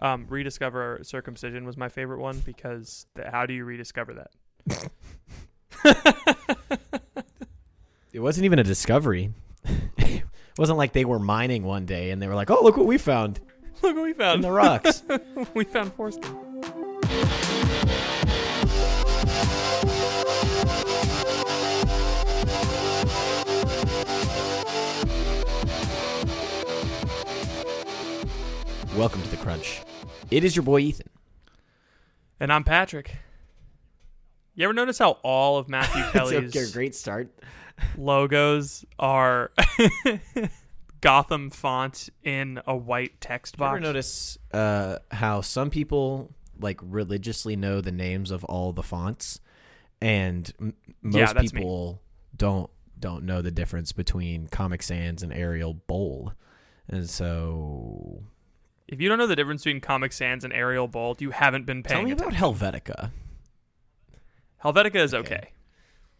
Um, rediscover circumcision was my favorite one because the, how do you rediscover that? It wasn't even a discovery. it wasn't like they were mining one day and they were like, "Oh, look what we found Look what we found in the rocks." we found foreskin. Welcome to the Crunch. It is your boy Ethan. And I'm Patrick. You ever notice how all of Matthew Kelly's a great start. logos are Gotham font in a white text box? you ever notice uh, how some people like religiously know the names of all the fonts, and m- Yeah, most me. people don't don't know the difference between Comic Sans and Arial Bold, and so If you don't know the difference between Comic Sans and Arial Bold, you haven't been paying. tell me attention. about Helvetica. Helvetica is Okay. okay.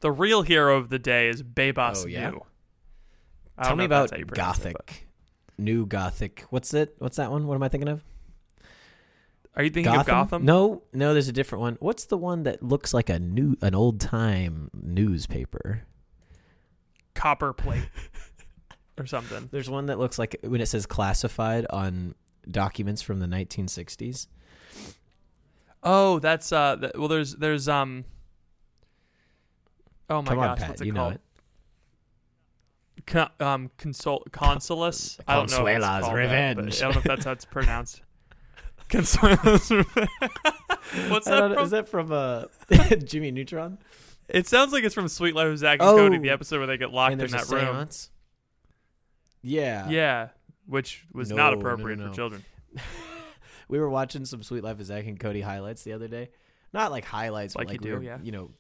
The real hero of the day is Bebas Oh, yeah? New. Tell me know if that's about you it, Gothic, new Gothic. What's it? What's that one? What am I thinking of? Are you thinking of Gotham? No, no. There's a different one. What's the one that looks like a new, an old time newspaper? Copper plate or something. There's one that looks like when it says classified on documents from the 1960s. Oh, that's uh. Th- well, there's there's um. Oh my Come on, Pat, what's it you know it. Co- um, consol- consulus. I don't know. Consuela's called that, Revenge. but I don't know if that's how it's pronounced. Consuela's Revenge. What's that from? Is that from uh, Jimmy Neutron? It sounds like it's from Suite Life of Zack and Cody, Oh. the episode where they get locked in that room. seance? Yeah. Yeah, which was No, not appropriate no, no. for children. We were watching some Suite Life of Zack and Cody highlights the other day. Not like highlights, Like but like you we do, were, yeah. You know,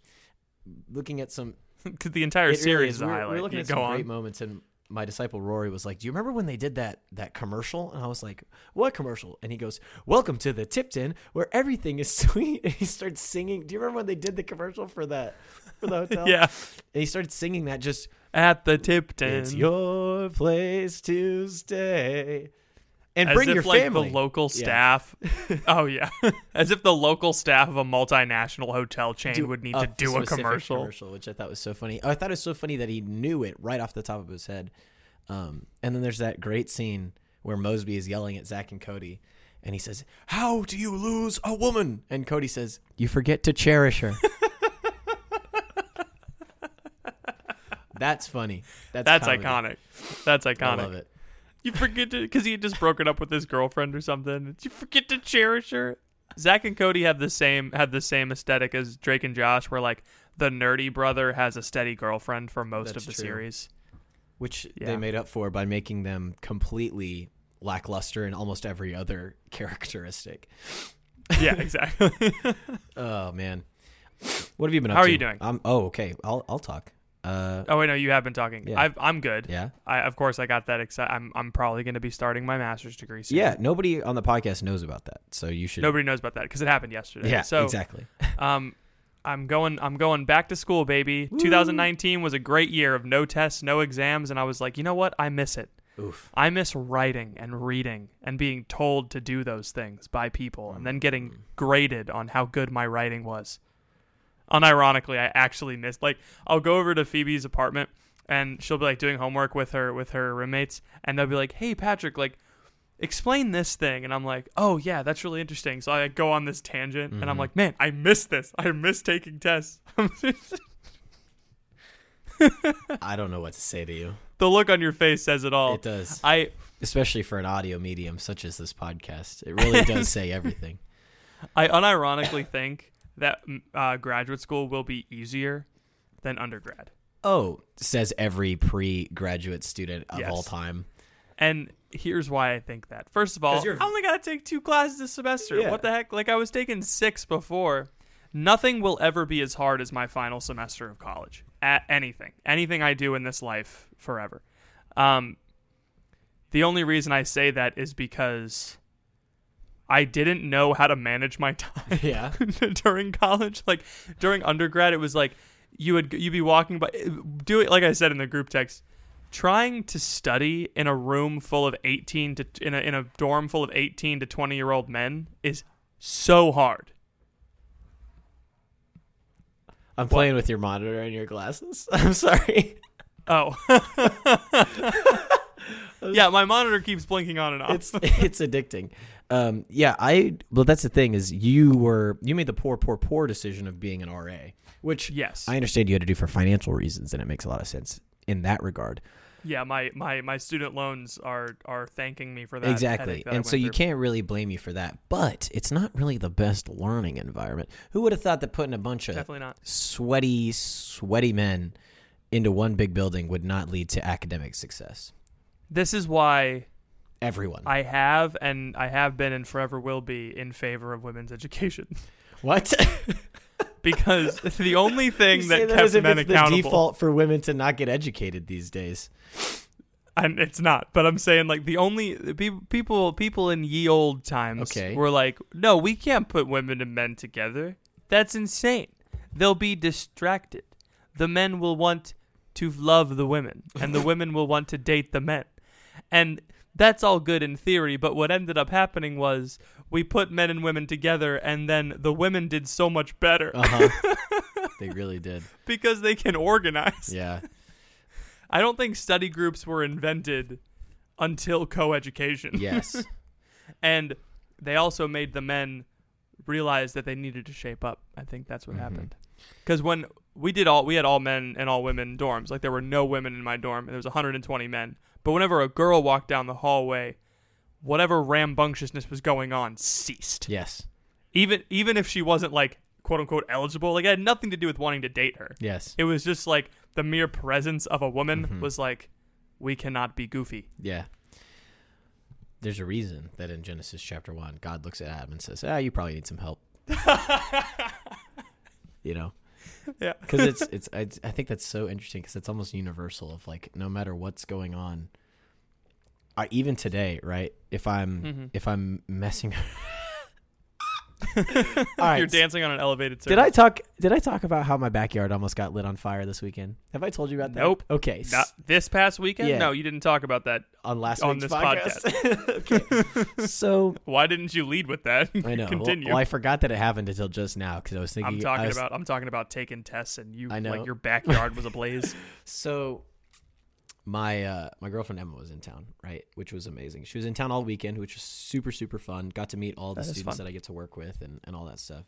looking at some Because the entire really series is. is a We were- highlight. We were looking You at some on. great moments, and my disciple Rory was like, "Do you remember when they did that that commercial?" And I was like, "What commercial?" And he goes, "Welcome to the Tipton, where everything is sweet." And he starts singing. Do you remember when they did the commercial for that for the hotel? Yeah, And he started singing that. Just at the Tipton. it's your place to stay, and As bring if your like family. the local Yeah. staff. oh yeah, as if the local staff of a multinational hotel chain do would need to do a specific commercial. which I thought was so funny. I thought it was so funny that he knew it right off the top of his head. Um, and then there's that great scene where Moseby is yelling at Zack and Cody, and he says, "How do you lose a woman?" And Cody says, "You forget to cherish her." That's funny. That's That's comedy. iconic. That's I iconic. love it. You forget to because he had just broken up with his girlfriend or something. Did you forget to cherish her? Zack and Cody have the same had the same aesthetic as Drake and Josh, where like the nerdy brother has a steady girlfriend for most That's of the true. series. Which Yeah. they made up for by making them completely lackluster in almost every other characteristic. Yeah, exactly. Oh man, what have you been up How to? are you doing? I'm, oh, okay. I'll I'll talk. Uh, oh wait, no, you have been talking. Yeah. I've, I'm good. yeah, I of course I got that excited. I'm I'm probably going to be starting my master's degree soon. yeah. Nobody on the podcast knows about that, so you should. Nobody knows about that because it happened yesterday. Yeah, so exactly. um, I'm going. I'm going back to school, baby. 2019 was a great year of no tests, no exams, and I was like, you know what? I miss it. Oof. I miss writing and reading and being told to do those things by people and then getting graded on how good my writing was. Unironically, I actually missed like I'll go over to Phoebe's apartment and she'll be like doing homework with her with her roommates and they'll be like, "Hey Patrick, like explain this thing." And I'm like, "Oh yeah, that's really interesting." So I go on this tangent and I'm Mhm. like, "Man, I missed this. I missed taking tests." I don't know what to say to you. the look on your face says it all. It does, I especially for an audio medium such as this podcast. It really does say everything. I unironically think that mm, uh, graduate school will be easier than undergrad. Oh, says every pre-graduate student of Yes. all time. And here's why I think that. First of all, I only got to take two classes this semester. Yeah. What the heck? Like I was taking six before. Nothing will ever be as hard as my final semester of college. At anything, anything I do in this life, forever. Um, the only reason I say that is because I didn't know how to manage my time Yeah. during college. Like during undergrad, it was like you would you'd be walking by do it like I said in the group text. Trying to study in a room full of eighteen to in a in a dorm full of eighteen to twenty year old men is so hard. I'm playing with your monitor and your glasses. I'm sorry. Oh. yeah, my monitor keeps blinking on and off. It's it's addicting. Um, yeah, I. Well, that's the thing is you were you made the poor, poor, poor decision of being an RA, which yes. I understand you had to do for financial reasons, and it makes a lot of sense in that regard. yeah, my, my, my student loans are are thanking me for that. exactly, that and so you through. can't really blame you for that. But it's not really the best learning environment. Who would have thought that putting a bunch of definitely not. sweaty, sweaty men into one big building would not lead to academic success? This is why Everyone. I have and I have been and forever will be in favor of women's education what? because the only thing that that kept as if men it's the accountable default for women to not get educated these days. and it's not but I'm saying like the only people people in ye old times Okay. were like no we can't put women and men together that's insane they'll be distracted the men will want to love the women and the women will want to date the men and that's all good in theory but what ended up happening was we put men and women together and then the women did so much better Uh huh. they really did. because they can organize Yeah. i don't think study groups were invented until coeducation Yes. and they also made the men realize that they needed to shape up. I think that's what Mhm. happened. Because when we did all, we had all men and all women dorms. Like there were no women in my dorm, and there was 120 men. But whenever a girl walked down the hallway, whatever rambunctiousness was going on ceased. yes. Even even if she wasn't like quote unquote eligible, like it had nothing to do with wanting to date her. Yes. It was just like the mere presence of a woman Mhm. was like, we cannot be goofy. Yeah. There's a reason that in Genesis chapter one, God looks at Adam and says, "Ah, you probably need some help." you know, Yeah. because it's it's I, I think that's so interesting because it's almost universal of like no matter what's going on. I, even today, right? If I'm Mhm. if I'm messing. All right, You're dancing on an elevated Did I talk? Did I talk about how my backyard almost got lit on fire this weekend? Have I told you about that? Nope. Okay. Not this past weekend? Yeah. No, you didn't talk about that. on last on week's this podcast. okay. So Why didn't you lead with that? I know. Continue. Well, I forgot that it happened until just now because I was thinking. I'm talking was- about I'm talking about taking tests and you I know. like your backyard was ablaze. So, my uh, my girlfriend Emma was in town, right? Which was amazing. She was in town all weekend, which was super super fun. Got to meet all the That is students that I get to work with and, and all that stuff.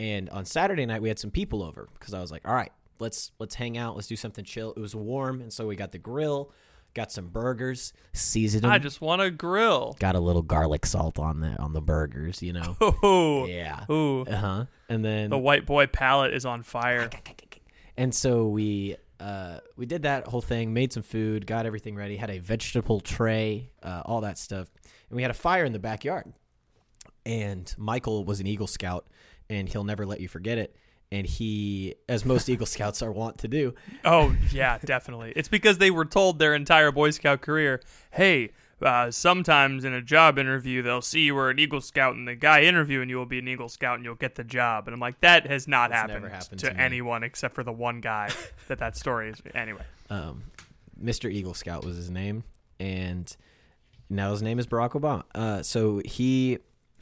And on Saturday night, we had some people over because I was like, all right, let's let's hang out, let's do something chill. It was warm, and so we got the grill, got some burgers, seasoned them. I just want to grill. got a little garlic salt on the on the burgers, you know. Oh, yeah. ooh. Uh huh. And then The white boy palate is on fire. And so we uh, we did that whole thing, made some food, got everything ready, had a vegetable tray, uh, all that stuff, and we had a fire in the backyard. And Michael was an Eagle Scout, and he'll never let you forget it. And he, as most Eagle Scouts are wont to do, Oh yeah, definitely. It's because they were told their entire Boy Scout career, "Hey, uh, sometimes in a job interview they'll see you were an Eagle Scout, and the guy interviewing you will be an Eagle Scout, and you'll get the job." And I'm like, that has not happened, happened to, to anyone except for the one guy that that story is. Anyway, um, Mr. Eagle Scout was his name, and now his name is Barack Obama. Uh, so he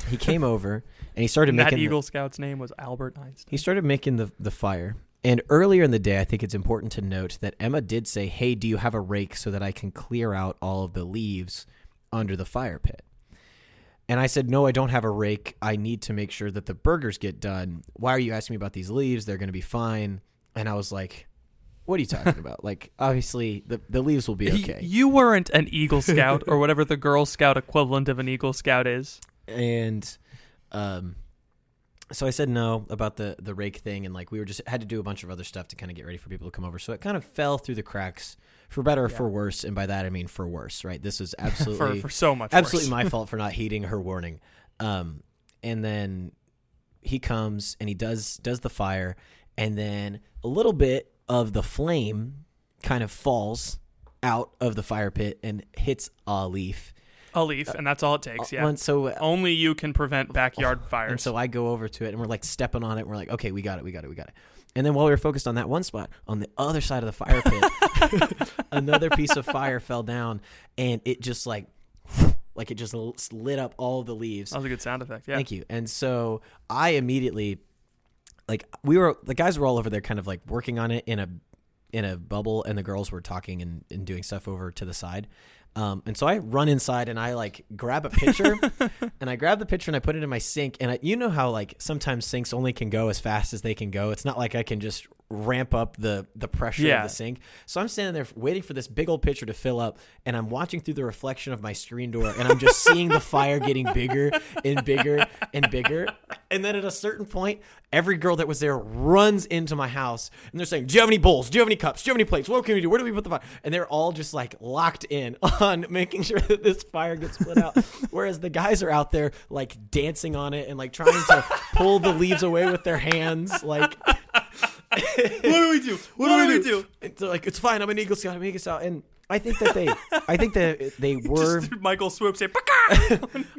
he came over and he started and that making the- Eagle Scout's name was Albert Einstein. He started making the the fire. And earlier in the day, I think it's important to note that Emma did say, "Hey, do you have a rake so that I can clear out all of the leaves under the fire pit?" And I said, "No, I don't have a rake. I need to make sure that the burgers get done. Why are you asking me about these leaves? They're going to be fine." And I was like, "What are you talking about? Like, obviously, the the leaves will be okay." You weren't an Eagle Scout or whatever the Girl Scout equivalent of an Eagle Scout is. and um so I said no about the the rake thing, and like we were just had to do a bunch of other stuff to kind of get ready for people to come over. So it kind of fell through the cracks, for better or Yeah. for worse. And by that I mean for worse, right? This was for absolutely for so much. absolutely my fault for not heeding her warning. Um, and then he comes and he does does the fire, and then a little bit of the flame kind of falls out of the fire pit and hits a leaf. A leaf, and that's all it takes. Uh, yeah. And so uh, Only you can prevent backyard fires. and so I go over to it and we're like stepping on it. And we're like, okay, we got it, we got it, we got it. And then while we were focused on that one spot, on the other side of the fire pit, another piece of fire fell down and it just like, like it just lit up all the leaves. that was a good sound effect. Yeah. Thank you. And so I immediately, like, we were the guys were all over there, kind of like working on it in a in a bubble, and the girls were talking and, and doing stuff over to the side. Um, and so I run inside and I like grab a pitcher and I grab the pitcher and I put it in my sink. And I, you know how like sometimes sinks only can go as fast as they can go. It's not like I can just ramp up the the pressure Yeah. of the sink. So I'm standing there waiting for this big old pitcher to fill up, and I'm watching through the reflection of my screen door, and I'm just seeing the fire getting bigger and bigger and bigger. And then at a certain point, every girl that was there runs into my house, and they're saying, "Do you have any bowls? Do you have any cups? Do you have any plates? What can we do? Where do we put the fire?" And they're all just like locked in on making sure that this fire gets put out. Whereas the guys are out there like dancing on it and like trying to pull the leaves away with their hands, like what do we do? What, do we do? it's like it's fine. I'm an Eagle Scout. I'm an Eagle Scout, and I think that they, I think that they were, Just Michael swoops in.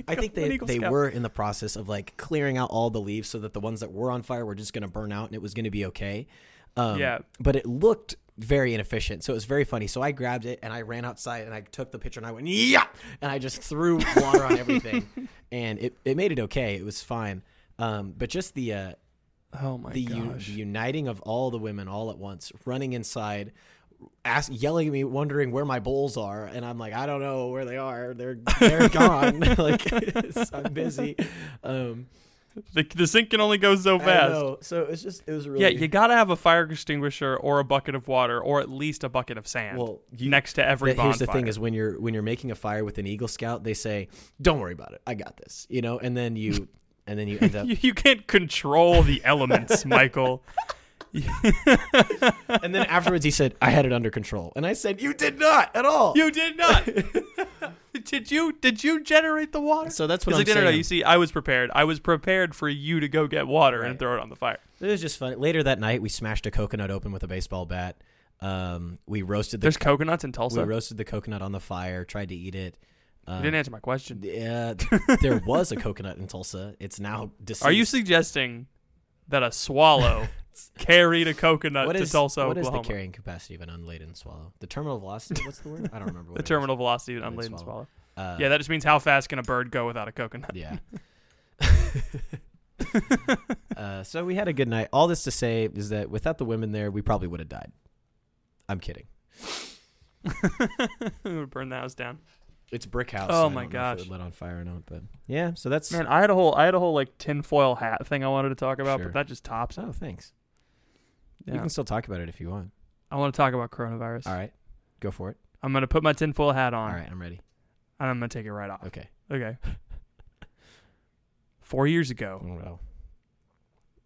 I think they they Scout. were in the process of like clearing out all the leaves so that the ones that were on fire were just going to burn out and it was going to be okay. Um, Yeah. but it looked very inefficient, so it was very funny. So I grabbed it and I ran outside and I took the picture and I went yeah, and I just threw water on everything, and it it made it okay. It was fine. Um, but just the uh, Oh my the, u- gosh. the uniting of all the women all at once, running inside, ask, yelling at me, wondering where my bowls are, and I'm like, I don't know where they are. They're they're gone. like it's- I'm busy. Um, the, the sink can only go so I fast. know. So it's just it was really Yeah, you gotta have a fire extinguisher or a bucket of water or at least a bucket of sand Well, you- next to every But here's the thing: is when you're when you're making a fire with an Eagle Scout, they say, "Don't worry about it, I got this," you know, and then you and then you end up you, you can't control the elements, Michael. and then afterwards he said, "I had it under control," and I said, "You did not at all." You did not. did you? Did you generate the water? so that's what I'm like, no, no, no. You see, I was prepared. I was prepared for you to go get water and throw it on the fire. It was just funny. Later that night, we smashed a coconut open with a baseball bat. Um, we roasted the There's coconuts in Tulsa. we roasted the coconut on the fire. Tried to eat it. You Um, didn't answer my question. yeah, there was a coconut in Tulsa. It's now deceased. Are you suggesting that a swallow carried a coconut What to is Tulsa, what is Oklahoma? the carrying capacity of an unladen swallow? The terminal velocity. What's the word? I don't remember. What the it is. terminal velocity of an Unladen unladen swallow. swallow. Uh, yeah, that just means how fast can a bird go without a coconut? Yeah. uh, so we had a good night. All this to say is that without the women there, we probably would have died. I'm kidding. We would burn the house down. It's brick house. Oh my don't know if it gosh. lit on fire or not, but yeah. So that's Man, I had a whole I had a whole like tinfoil hat thing I wanted to talk about, Sure. but that just tops it. oh, thanks. Yeah. You can still talk about it if you want. I want to talk about coronavirus. All right, go for it. I'm gonna put my tinfoil hat on, All right, I'm ready. and I'm gonna take it right off. Okay. Okay. Four years ago, Oh, well.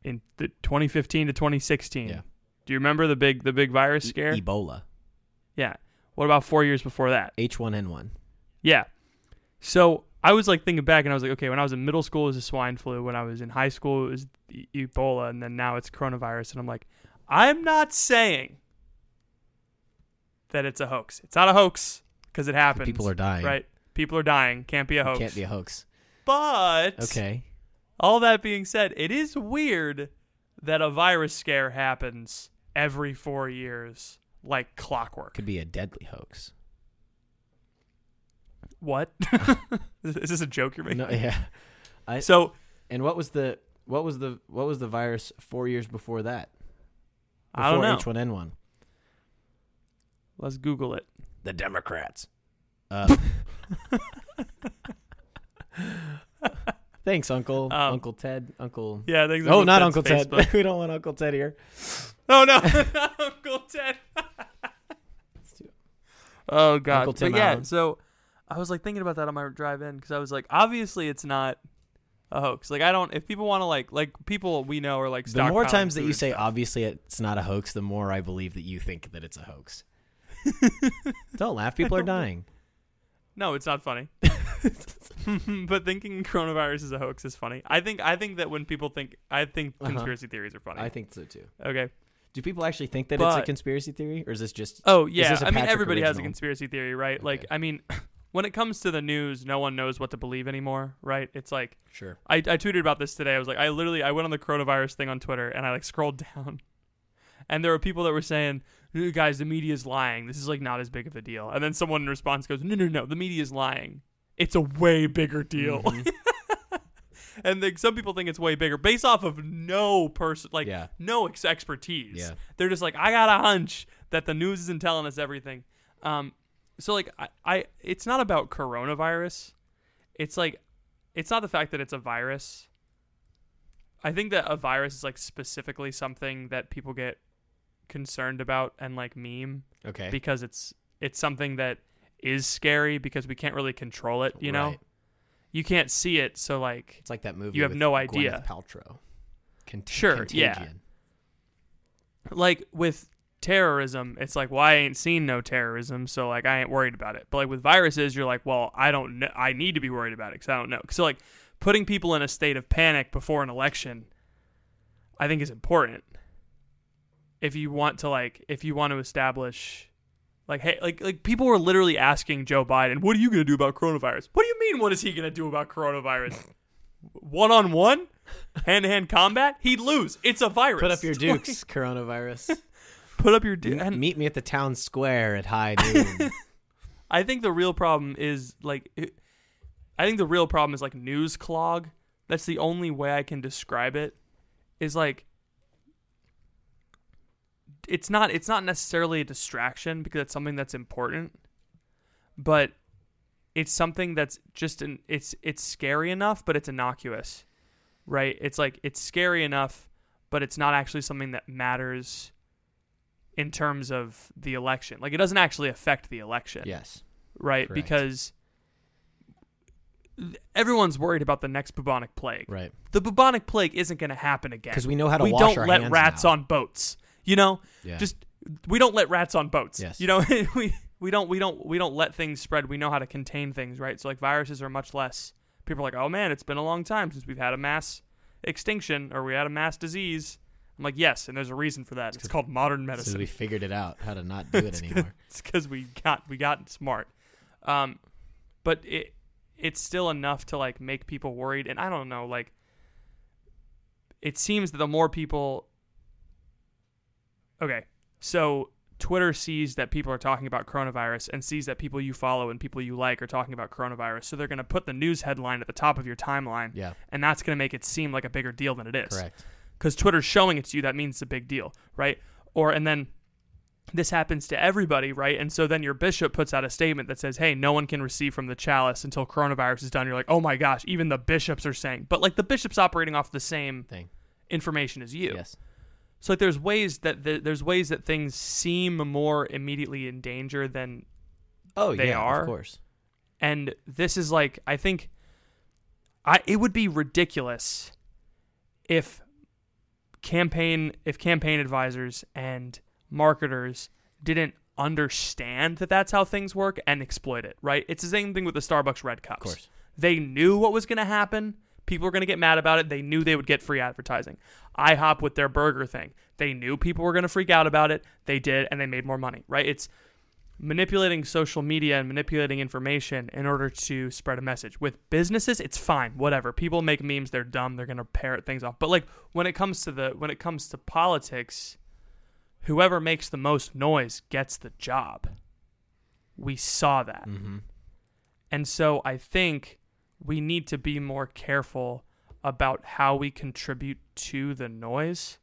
in the 2015 to 2016. Yeah. Do you remember the big the big virus scare? Ebola, yeah. What about four years before that? H1N1. Yeah. So I was like thinking back, and I was like, okay, when I was in middle school, it was the swine flu. When I was in high school, it was Ebola, and then now it's coronavirus. And I'm like, I'm not saying that it's a hoax. It's not a hoax because it happens. People are dying. right. People are dying. Can't be a It hoax. can't be a hoax. But Okay. all that being said, it is weird that a virus scare happens every four years like clockwork. Could be a deadly hoax. What? is this a joke you're making? No, yeah. I, So and what was the what was the what was the virus four years before that? I don't know. Before H1N1. Let's Google it. The Democrats. Uh, thanks, Uncle Um, Uncle Ted, Uncle. Yeah, thanks. Oh, Uncle not Ted's Uncle Ted. Facebook. we don't want Uncle Ted here. oh no, Uncle Ted. oh god. Uncle Tim but yeah, Allen. so I was like thinking about that on my drive in because I was like, obviously it's not a hoax. Like I don't. If people want to like like people we know are like The more times that you say stuff. obviously it's not a hoax, the more I believe that you think that it's a hoax. Don't laugh. People are dying. No, it's not funny. but thinking coronavirus is a hoax is funny. I think I think that when people think I think Uh-huh. conspiracy theories are funny. I think so too. okay. Do people actually think that it's a conspiracy theory, or is this just? Oh yeah. I mean everybody has a conspiracy theory, right? Like I mean when it comes to the news, no one knows what to believe anymore, right? It's like Sure. I, I tweeted about this today. I was like, I literally, I went on the coronavirus thing on Twitter and I like scrolled down, and there were people that were saying, "You guys, the media is lying. This is like not as big of a deal." And then someone in response goes, "No, no, no, the media is lying. It's a way bigger deal." Mhm. and like some people think it's way bigger based off of no person, like Yeah. no ex- expertise. Yeah. They're just like, I got a hunch that the news isn't telling us everything. Um, so like I, I, it's not about coronavirus. It's like, it's not the fact that it's a virus. I think that a virus is like specifically something that people get concerned about and like meme Okay. because it's it's something that is scary because we can't really control it. You know, you can't see it, so like It's like that movie. You have with no Gwyneth idea. Paltrow. Cont- Sure, yeah. Like with terrorism, it's like, well, I ain't seen no terrorism, so like I ain't worried about it. But like with viruses, you're like, well, I don't know, I need to be worried about it because I don't know. So like putting people in a state of panic before an election, I think is important. If you want to like, if you want to establish. Like hey, like like people were literally asking Joe Biden, "What are you gonna do about coronavirus?" What do you mean? What is he gonna do about coronavirus? One on one, hand to hand combat, he'd lose. It's a virus. Put up your dukes, coronavirus. Put up your M- and Meet me at the town square at high noon. I think the real problem is like it, I think the real problem is like news clog. That's the only way I can describe it. Is like it's not it's not necessarily a distraction because it's something that's important, but it's something that's just an it's it's scary enough, but it's innocuous, right? It's like it's scary enough, but it's not actually something that matters in terms of the election. Like it doesn't actually affect the election yes. right? Correct. Because everyone's worried about the next bubonic plague. Right. The bubonic plague isn't going to happen again. Because we know how to we don't let rats now. on boats. You know, Yeah. just we don't let rats on boats. Yes. You know, we we don't we don't we don't let things spread. We know how to contain things, right? So like viruses are much less. People are like, oh man, it's been a long time since we've had a mass extinction or we had a mass disease. I'm like, yes, and there's a reason for that. It's called modern medicine. we figured it out how to not do it anymore. it's because we got we got smart. Um, but it it's still enough to like make people worried, and I don't know, like it seems that the more people. Okay, so Twitter sees that people are talking about coronavirus and sees that people you follow and people you like are talking about coronavirus, so they're going to put the news headline at the top of your timeline, Yeah. and that's going to make it seem like a bigger deal than it is Correct. Because Twitter's showing it to you, that means it's a big deal, right? Or and then this happens to everybody, right? And so then your bishop puts out a statement that says, "Hey, no one can receive from the chalice until coronavirus is done." You're like, "Oh my gosh!" Even the bishops are saying, but like the bishop's operating off the same Thing. information as you. Yes. So like, there's ways that the, there's ways that things seem more immediately in danger than Oh They yeah. are. Of course. and this is like I think I it would be ridiculous if campaign if campaign advisors and marketers didn't understand that that's how things work and exploit it, right? It's the same thing with the Starbucks red cups. Of course. They knew what was going to happen. People were going to get mad about it. They knew they would get free advertising. IHOP with their burger thing. They knew people were going to freak out about it. They did and they made more money, right? It's manipulating social media and manipulating information in order to spread a message. With businesses, it's fine, whatever. People make memes, they're dumb, they're going to parrot things off. But like when it comes to the when it comes to politics, whoever makes the most noise gets the job. We saw that. Mm-hmm. And so I think we need to be more careful about how we contribute to the noise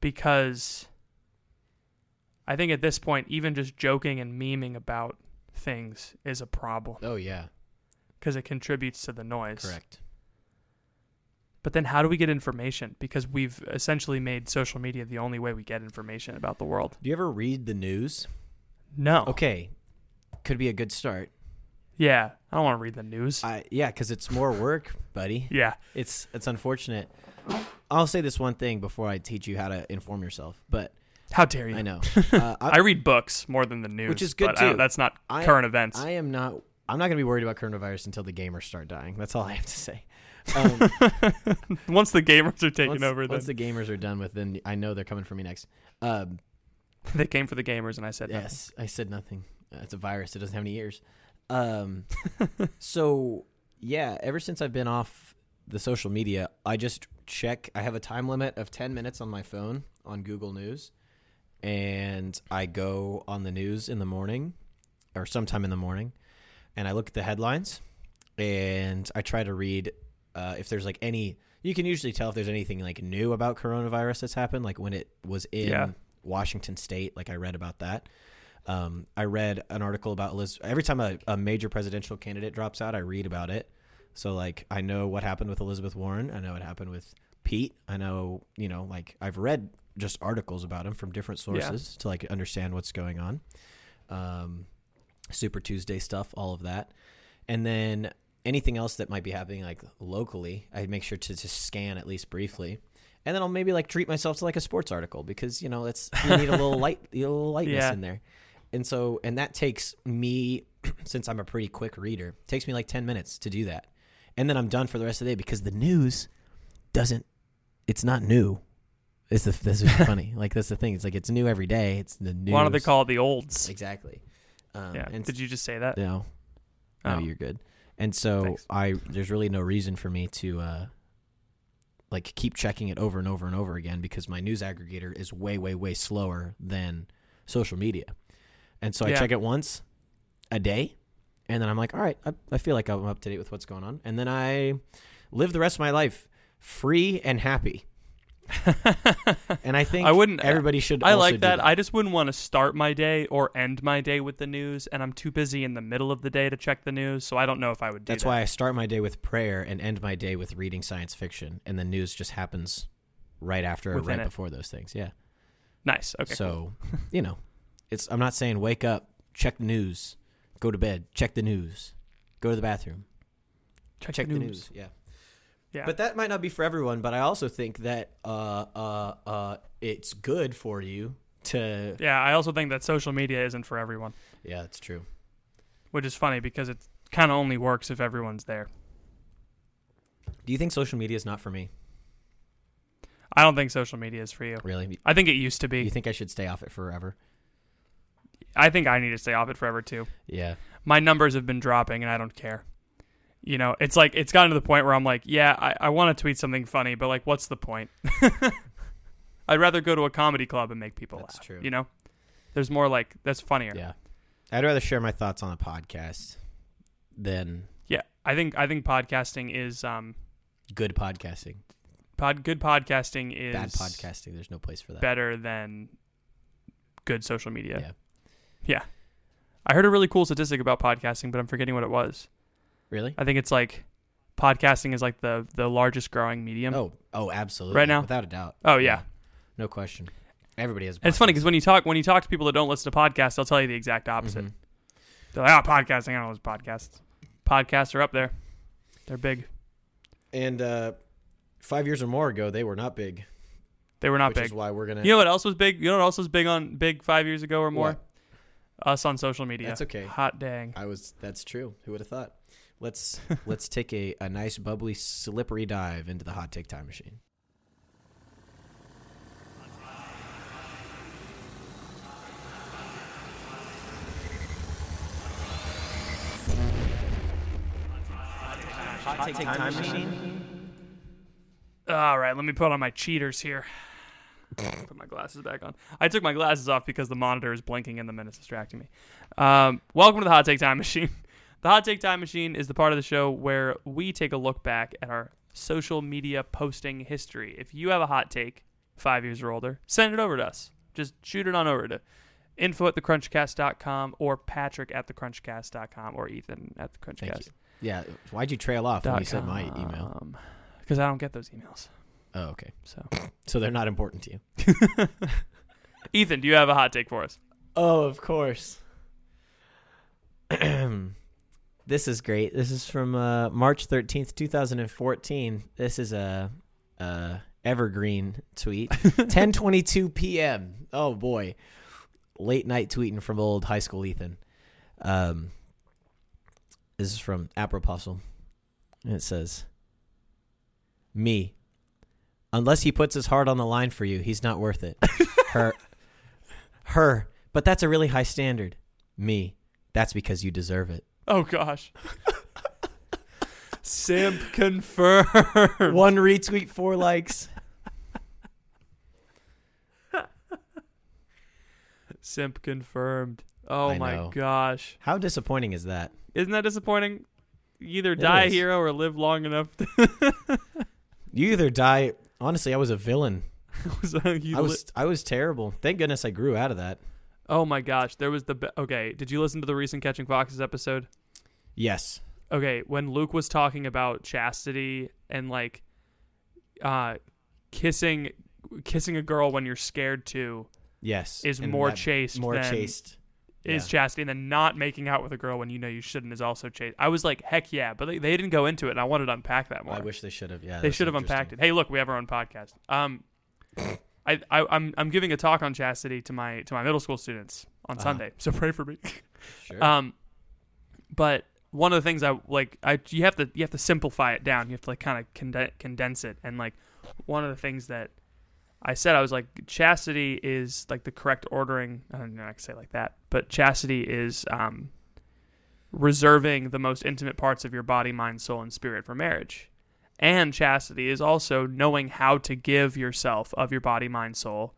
because I think at this point, even just joking and memeing about things is a problem Oh yeah. because it contributes to the noise. Correct. But then how do we get information? Because we've essentially made social media the only way we get information about the world. Do you ever read the news? No. Okay. Could be a good start. Yeah, I don't want to read the news. I yeah, because it's more work, buddy. yeah, It's it's unfortunate. I'll say this one thing before I teach you how to inform yourself. But how dare you? I know uh, I read books more than the news, Which is good, but I too. that's not I- current events. I am not. I'm not going to be worried about coronavirus until the gamers start dying. That's all I have to say. Um, once the gamers are taken once, over, then once the gamers are done with, then I know they're coming for me next. Um, they came for the gamers, and I said, nothing. yes, I said nothing. Uh, it's a virus. It doesn't have any ears. Um, so yeah, ever since I've been off the social media, I just check. I have a time limit of 10 minutes on my phone on Google News, and I go on the news in the morning or sometime in the morning, and I look at the headlines, and I try to read uh, if there's like any. You can usually tell if there's anything like new about coronavirus that's happened, like when it was in Yeah. Washington State. Like I read about that. Um, I read an article about Elizabeth. Every time a, a major presidential candidate drops out, I read about it. So like I know what happened with Elizabeth Warren. I know what happened with Pete. I know you know like I've read just articles about him from different sources to like understand what's going on. Um, Super Tuesday stuff, all of that, and then anything else that might be happening like locally, I make sure to just scan at least briefly. And then I'll maybe like treat myself to like a sports article because you know that's you need a little light, a little lightness Yeah. in there. And so, and that takes me, since I'm a pretty quick reader, takes me like 10 minutes to do that. And then I'm done for the rest of the day because the news doesn't, it's not new. It's the, this is funny. Like, that's the thing. It's like, it's new every day. It's the news. why don't they call it the olds? Exactly. Um, yeah. And Did you just say that? no, no, Oh. you're good. And so Thanks. I, there's really no reason for me to, uh, like keep checking it over and over and over again because my news aggregator is way, way, way slower than social media. And so I Yeah. check it once a day, and then I'm like, all right, I, I feel like I'm up to date with what's going on. And then I live the rest of my life free and happy. And I think I wouldn't- uh, everybody should. I like do that. I just wouldn't want to start my day or end my day with the news, and I'm too busy in the middle of the day to check the news, so I don't know if I would do that. That's that. why I start my day with prayer and end my day with reading science fiction, and the news just happens right after or right it. before those things. Yeah. Nice. Okay. so, you know, it's. I'm not saying wake up, check the news, go to bed, check the news, go to the bathroom, check, check the news. Yeah. Yeah. But that might not be for everyone. But I also think that uh uh uh it's good for you to. yeah. I also think that social media isn't for everyone, Yeah, it's true. which is funny because it kind of only works if everyone's there. Do you think social media is not for me? I don't think social media is for you. Really? I think it used to Do you be. think I should stay off it forever? I think I need to stay off it forever too. Yeah. my numbers have been dropping and I don't care. You know, it's like it's gotten to the point where I'm like, yeah, I, I want to tweet something funny, but like, what's the point? I'd rather go to a comedy club and make people That's laugh. true. You know, there's more like that's funnier. Yeah. I'd rather share my thoughts on a podcast than Yeah, I think I think podcasting is um good podcasting. pod good podcasting is Bad podcasting. There's no place for that. better than good social media. Yeah. Yeah. I heard a really cool statistic about podcasting, but I'm forgetting what it was. Really? I think it's like podcasting is like the the largest growing medium. Oh, oh, absolutely. Right now? without a doubt. Oh, yeah. no question. Everybody has. It's funny because when you talk when you talk to people that don't listen to podcasts, they'll tell you the exact opposite. Mhm. They're like, "Oh, podcasting, I don't listen to podcasts." Podcasts are up there; they're big. And uh, five years or more ago, they were not big. They were not which big. is why we're gonna. You know what else was big? You know what else was big on big five years ago or more? What? Us on social media. That's okay. Hot dang. I was. That's true. Who would have thought? Let's let's take a, a nice bubbly slippery dive into the hot take time machine. Hot take time machine. All right, let me put on my cheaters here. put my glasses back on. I took my glasses off because the monitor is blinking and the minute's distracting me. Um, welcome to the Hot Take Time Machine. The Hot Take Time Machine is the part of the show where we take a look back at our social media posting history. If you have a hot take, five years or older, send it over to us. Just shoot it on over to info at thecrunchcast.com or patrick at thecrunchcast.com or ethan at Thank thecrunchcast. you. Yeah. Why'd you trail off when you said my email? Because I don't get those emails. Oh, okay. So, So they're not important to you. Ethan, do you have a hot take for us? Oh, of course. this is great. This is from uh, March 13th, 2014. This is a, a evergreen tweet. 10:22 p.m. Oh boy. Late night tweeting from old high school Ethan. Um this is from Apropostle. And it says Me. Unless he puts his heart on the line for you, he's not worth it. Her her, but that's a really high standard. Me. That's because you deserve it. Oh gosh. Simp confirmed. One retweet, four likes. Simp confirmed. Oh I my know. gosh. How disappointing is that? Isn't that disappointing? You either It die a hero or live long enough to You either die. Honestly, I was a villain. Uh, you I was I was terrible. Thank goodness I grew out of that. Oh my gosh, there was the be- Okay, did you listen to the recent Catching Foxes episode? Yes. Okay, when Luke was talking about chastity and like uh kissing kissing a girl when you're scared to Yes. is And more that- chaste More than- chaste. is Yeah. chastity and then not making out with a girl when you know you shouldn't is also chaste. I was like, heck yeah, but they, they didn't go into it and I wanted to unpack that more. I wish they should have. Yeah. they should have unpacked it. Hey, look, we have our own podcast. Um, I, I I'm I'm giving a talk on chastity to my to my middle school students on Uh-huh. Sunday, so pray for me. Sure. Um, but one of the things I like, I you have to you have to simplify it down. You have to like kind of conde- condense it, and like one of the things that I said, I was like, chastity is like the correct ordering. I don't know, I can say it like that, but chastity is um reserving the most intimate parts of your body, mind, soul, and spirit for marriage. And chastity is also knowing how to give yourself of your body, mind, soul,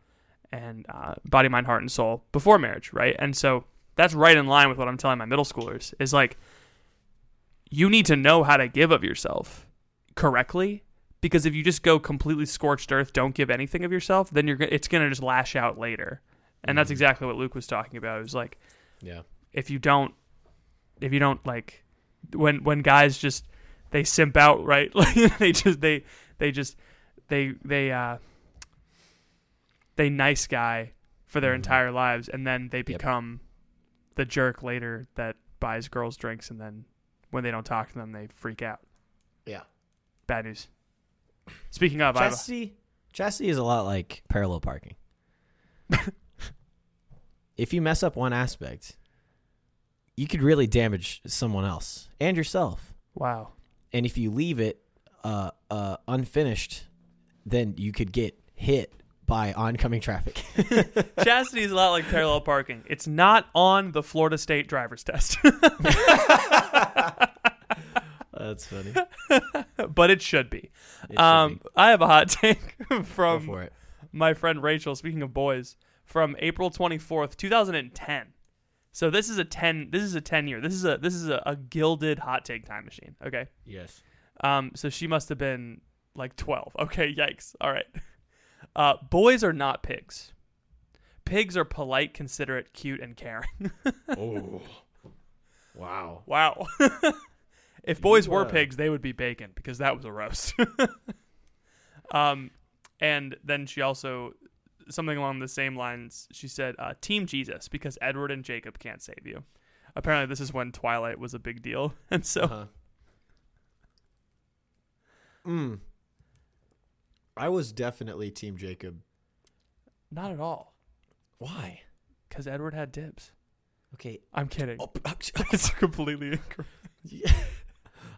and uh, body, mind, heart, and soul before marriage, right? And so that's right in line with what I'm telling my middle schoolers is like, you need to know how to give of yourself correctly because if you just go completely scorched earth, don't give anything of yourself, then you're it's gonna just lash out later. And that's Mhm. exactly what Luke was talking about. It was like yeah. if you don't if you don't like when when guys just they simp out right like they just they they just they they uh they nice guy for their Mhm. entire lives and then they become the jerk later that buys girls drinks and then when they don't talk to them they freak out Yeah. bad news speaking of I have a- Chastity. Chastity is a lot like parallel parking. if you mess up one aspect, you could really damage someone else and yourself. wow and if you leave it uh, uh, unfinished, then you could get hit by oncoming traffic. Chastity is a lot like parallel parking. It's not on the Florida State driver's test. That's funny. but it should be. It should um, be. I have a hot take from my friend Rachel, speaking of boys, from April 24th, 2010. So this is a ten. This is a ten year. This is a this is a, a gilded hot take time machine. Okay. Yes. Um. So she must have been like twelve. Okay. Yikes. All right. Uh, boys are not pigs. Pigs are polite, considerate, cute, and caring. Oh. Wow. Wow. if boys were pigs, they would be bacon because that was a roast. um, and then she also something along the same lines. She said, uh, "Team Jesus," because Edward and Jacob can't save you. Apparently, this is when Twilight was a big deal, and so Uh-huh. Mm. I was definitely Team Jacob. not at all, Why? because Edward had dibs. Okay. I'm kidding. Oh, it's completely incorrect.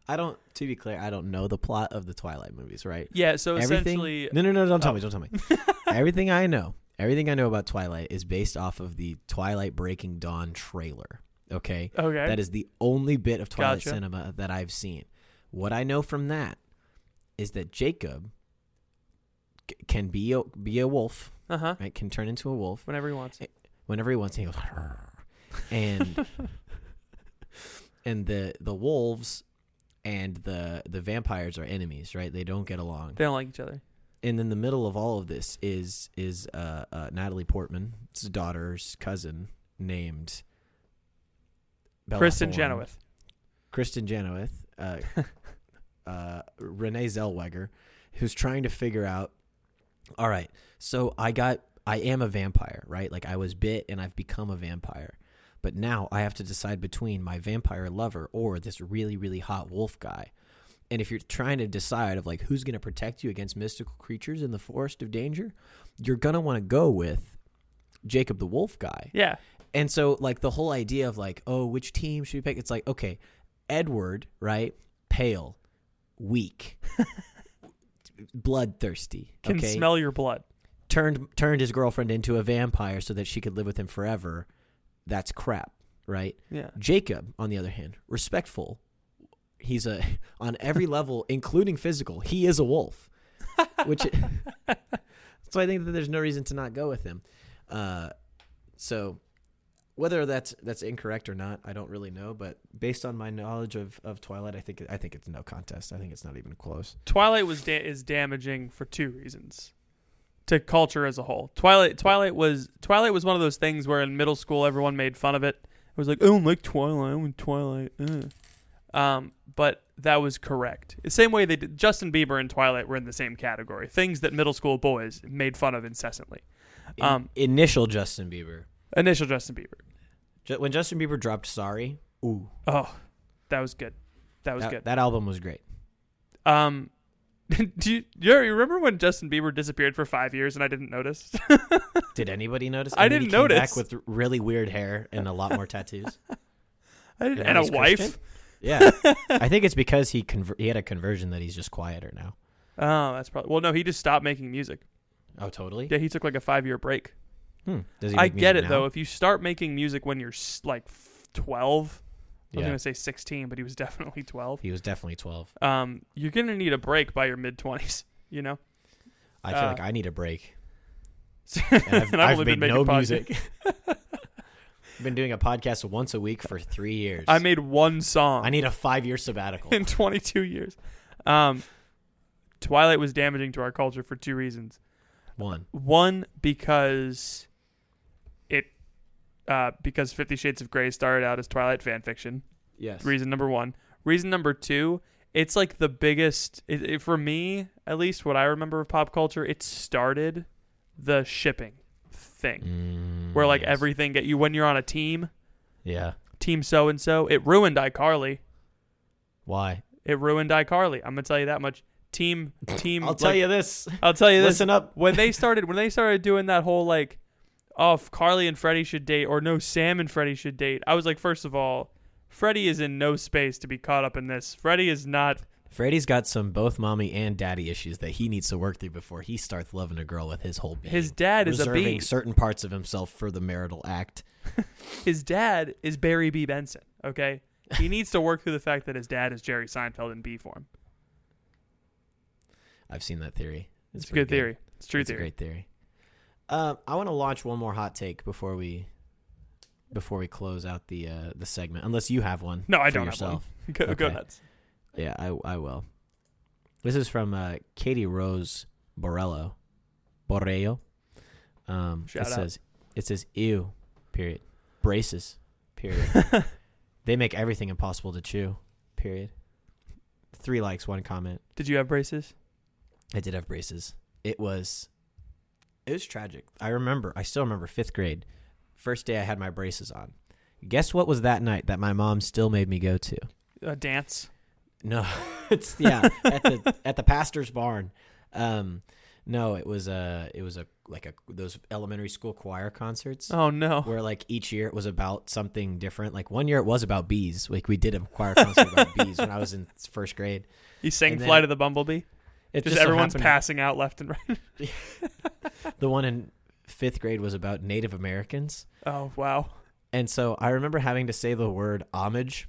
I don't. To be clear, I don't know the plot of the Twilight movies. Right? Yeah. So Everything. essentially, No, no, no! Don't tell Oh. me! Don't tell me! everything I know, everything I know about Twilight is based off of the Twilight Breaking Dawn trailer. Okay, okay. that is the only bit of Twilight Gotcha. cinema that I've seen. What I know from that is that Jacob c- can be a, be a wolf, uh huh. right? Can turn into a wolf Whenever he wants. whenever he wants. He goes, and and the the wolves and the the vampires are enemies, right? They don't get along. They don't like each other. and in the middle of all of this is is uh, uh, Natalie Portman's daughter's cousin named Bella Kristen Thorne. Chenoweth. Kristin Chenoweth, uh, uh, Renee Zellweger, who's trying to figure out. All right, so I got I am a vampire, right? Like I was bit and I've become a vampire, But now I have to decide between my vampire lover or this really, really hot wolf guy. And if you're trying to decide of like who's going to protect you against mystical creatures in the forest of danger, you're going to want to go with Jacob the wolf guy. Yeah. And so, like, the whole idea of, like, oh, which team should we pick? It's like, okay, Edward, right? Pale, weak, bloodthirsty. Can okay? smell your blood. turned turned his girlfriend into a vampire so that she could live with him forever. That's crap, right? Yeah. Jacob, on the other hand, respectful. He's a on every level, including physical. He is a wolf, which. so I think that there's no reason to not go with him. Uh, so whether that's that's incorrect or not, I don't really know. But based on my knowledge of, of Twilight, I think I think it's no contest. I think it's not even close. Twilight was da- is damaging for two reasons to culture as a whole. Twilight Twilight was Twilight was one of those things where in middle school everyone made fun of it. It was like, "I don't like Twilight. I want Twilight." Uh. Um, but that was correct. The same way they did Justin Bieber and Twilight were in the same category. Things that middle school boys made fun of incessantly. In- Um, initial Justin Bieber. Initial Justin Bieber. Ju- When Justin Bieber dropped "Sorry," ooh, Oh, that was good. That was that, good. that album was great. Um, do you, you remember when Justin Bieber disappeared for five years and I didn't notice? Did anybody notice? I And he didn't came notice. Back with really weird hair and a lot more tattoos. I didn't, know, and a wife. Christian? Yeah, I think it's because he conver- he had a conversion that he's just quieter now. Oh, that's probably. Well, no, he just stopped making music. Oh, totally. Yeah, he took like a five year break. Hmm. Does he I get it music though. If you start making music when you're like twelve, I was Yeah. gonna say sixteen, but he was definitely twelve. He was definitely twelve. Um, you're gonna need a break by your mid twenties. You know. I feel Uh, like I need a break. and And I've, I've, I've only been made no music. I've been doing a podcast once a week for three years. I made one song I need a five year sabbatical. in 22 years. Um, Twilight was damaging to our culture for two reasons. One. One because it uh, because Fifty Shades of Grey started out as Twilight fan fiction. Yes. Reason number one. Reason number two. It's like the biggest it, it, for me, at least what I remember of pop culture. It started the shipping thing, Mm, where like yes. everything get you when you're on a team, Yeah. team so and so. It ruined iCarly. Why? It ruined iCarly. I'm gonna tell you that much. Team, team. I'll tell you this. I'll tell you this. Listen up. when they started when they started doing that whole like oh Carly and Freddie should date or no Sam and Freddie should date I was like first of all Freddie is in no space to be caught up in this Freddie is not Freddie's got some both mommy and daddy issues that he needs to work through before he starts loving a girl with his whole being. his dad is a reserving bee certain parts of himself for the marital act. his dad is Barry B Benson okay he needs to work through the fact that his dad is Jerry Seinfeld in B form I've seen that theory. it's, a pretty good theory it's true theory. it's theory a great theory. Um, I want to launch one more hot take before we before we close out the uh, the segment. Unless you have one. no I don't yourself. have one go, go Okay. nuts Yeah, I I will. This is from uh, Katie Rose Borello. Borrello. Um, Shout it out. says it says ew. Period. Braces. Period. they make everything impossible to chew. Period. Three likes, one comment. did you have braces I did have braces. It was it was tragic. I remember I still remember fifth grade. First day I had my braces on. Guess what was that night that my mom still made me go to? a dance No, it's yeah at the at the pastor's barn. Um, no, it was a it was a like a those elementary school choir concerts oh no where like each year it was about something different. Like one year it was about bees. Like we did a choir concert about bees when I was in first grade. you sang and then- Flight of the Bumblebee It just, so everyone's happened- passing out left and right The one in fifth grade was about Native Americans. oh wow And so I remember having to say the word homage.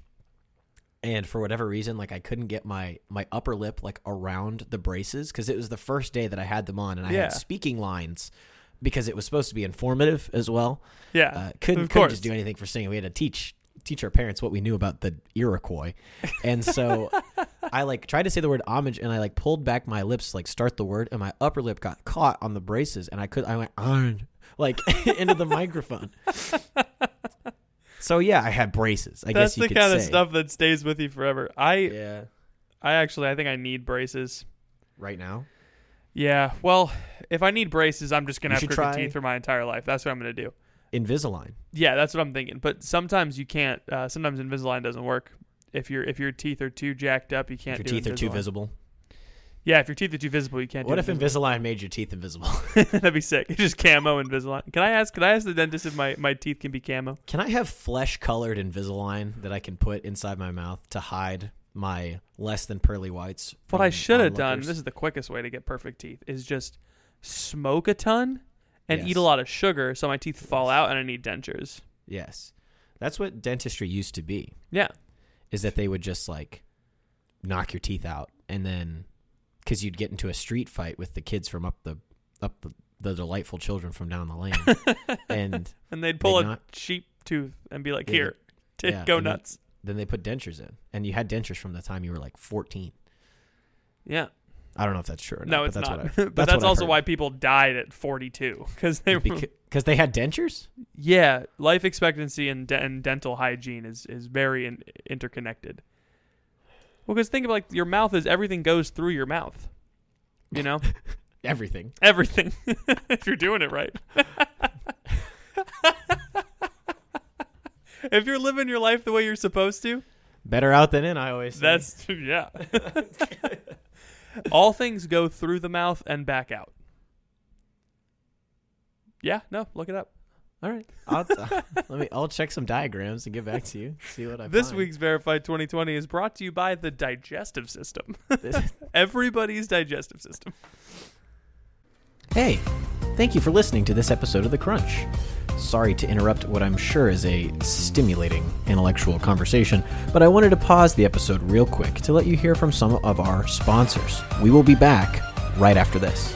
And for whatever reason, like I couldn't get my my upper lip like around the braces because it was the first day that I had them on, and I Yeah. had speaking lines because it was supposed to be informative as well. yeah Uh, couldn't Of couldn't course. just do anything for singing. We had to teach teach our parents what we knew about the Iroquois, and so I like tried to say the word homage, and I like pulled back my lips to, like start the word, and my upper lip got caught on the braces, and I could I went homage like into the microphone. So yeah, I had braces. I That's guess you the could kind of stuff that stays with you forever. I Yeah. I actually I think I need braces. Right now. Yeah. Well, if I need braces, I'm just gonna You have should crooked try- teeth for my entire life. That's what I'm gonna do. Invisalign. Yeah, that's what I'm thinking. But sometimes you can't. Uh, sometimes Invisalign doesn't work. If your if your teeth are too jacked up, you can't. If your teeth are too visible. Yeah, if your teeth are too visible, you can't. Do. What if Invisalign made your teeth invisible? That'd be sick. It's just camo Invisalign. Can I ask? Can I ask the dentist if my, my teeth can be camo? Can I have flesh colored Invisalign that I can put inside my mouth to hide my less than pearly whites? What I should have done. This is the quickest way to get perfect teeth. Is just smoke a ton and eat a lot of sugar, so my teeth fall out and I need dentures. Yes. That's what dentistry used to be. Yeah. Is that they would just like knock your teeth out and then cuz you'd get into a street fight with the kids from up the up the, the delightful children from down the lane. and And they'd pull They'd a not- cheap tooth and be like, "Here, t- yeah, go then- nuts." then they put dentures in. And you had dentures from the time you were like 14. Yeah. I don't know if that's true or not. No, but it's that's not. What I, but that's, also heard. why people died at 42 because they were. because they had dentures? yeah, life expectancy and, de- and dental hygiene is is very in- interconnected. Well, because think of like your mouth is everything goes through your mouth. You know, Everything. everything. if you're doing it right. if you're living your life the way you're supposed to, Better out than in, I always say. that's yeah. All things go through the mouth and back out. Yeah, no, look it up. All right. I'll, uh, let me. I'll check some diagrams and get back to you. See what I. This find. week's Verify 2020 is brought to you by the digestive system. Everybody's digestive system. hey, thank you for listening to this episode of The Crunch. Sorry to interrupt what I'm sure is a stimulating intellectual conversation, but I wanted to pause the episode real quick to let you hear from some of our sponsors. We will be back right after this.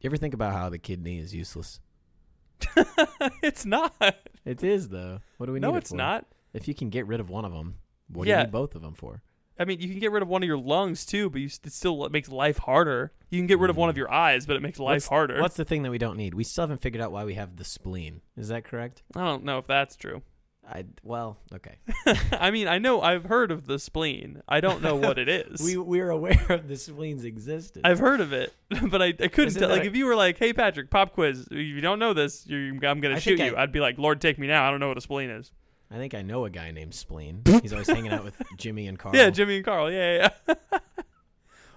You ever think about how the kidney is useless? it's not. It is though. What do we need? No, it it's for? not. If you can get rid of one of them, what Yeah. do you need both of them for? I mean, you can get rid of one of your lungs too, but you, s- it still makes life harder. You can get rid of one of your eyes, but it makes life what's, harder. What's the thing that we don't need? We still haven't figured out why we have the spleen. Is that correct? I don't know if that's true. I well, okay. I mean, I know I've heard of the spleen. I don't know what it is. we we're aware of the spleen's existence. I've heard of it, but I, I couldn't tell. Like, a- if you were like, "Hey, Patrick, pop quiz. If you don't know this, you're, I'm gonna I shoot you," I- I'd be like, "Lord, take me now. I don't know what a spleen is." I think I know a guy named Spleen. He's always hanging out with Jimmy and Carl. Yeah, Jimmy and Carl. Yeah, yeah. yeah.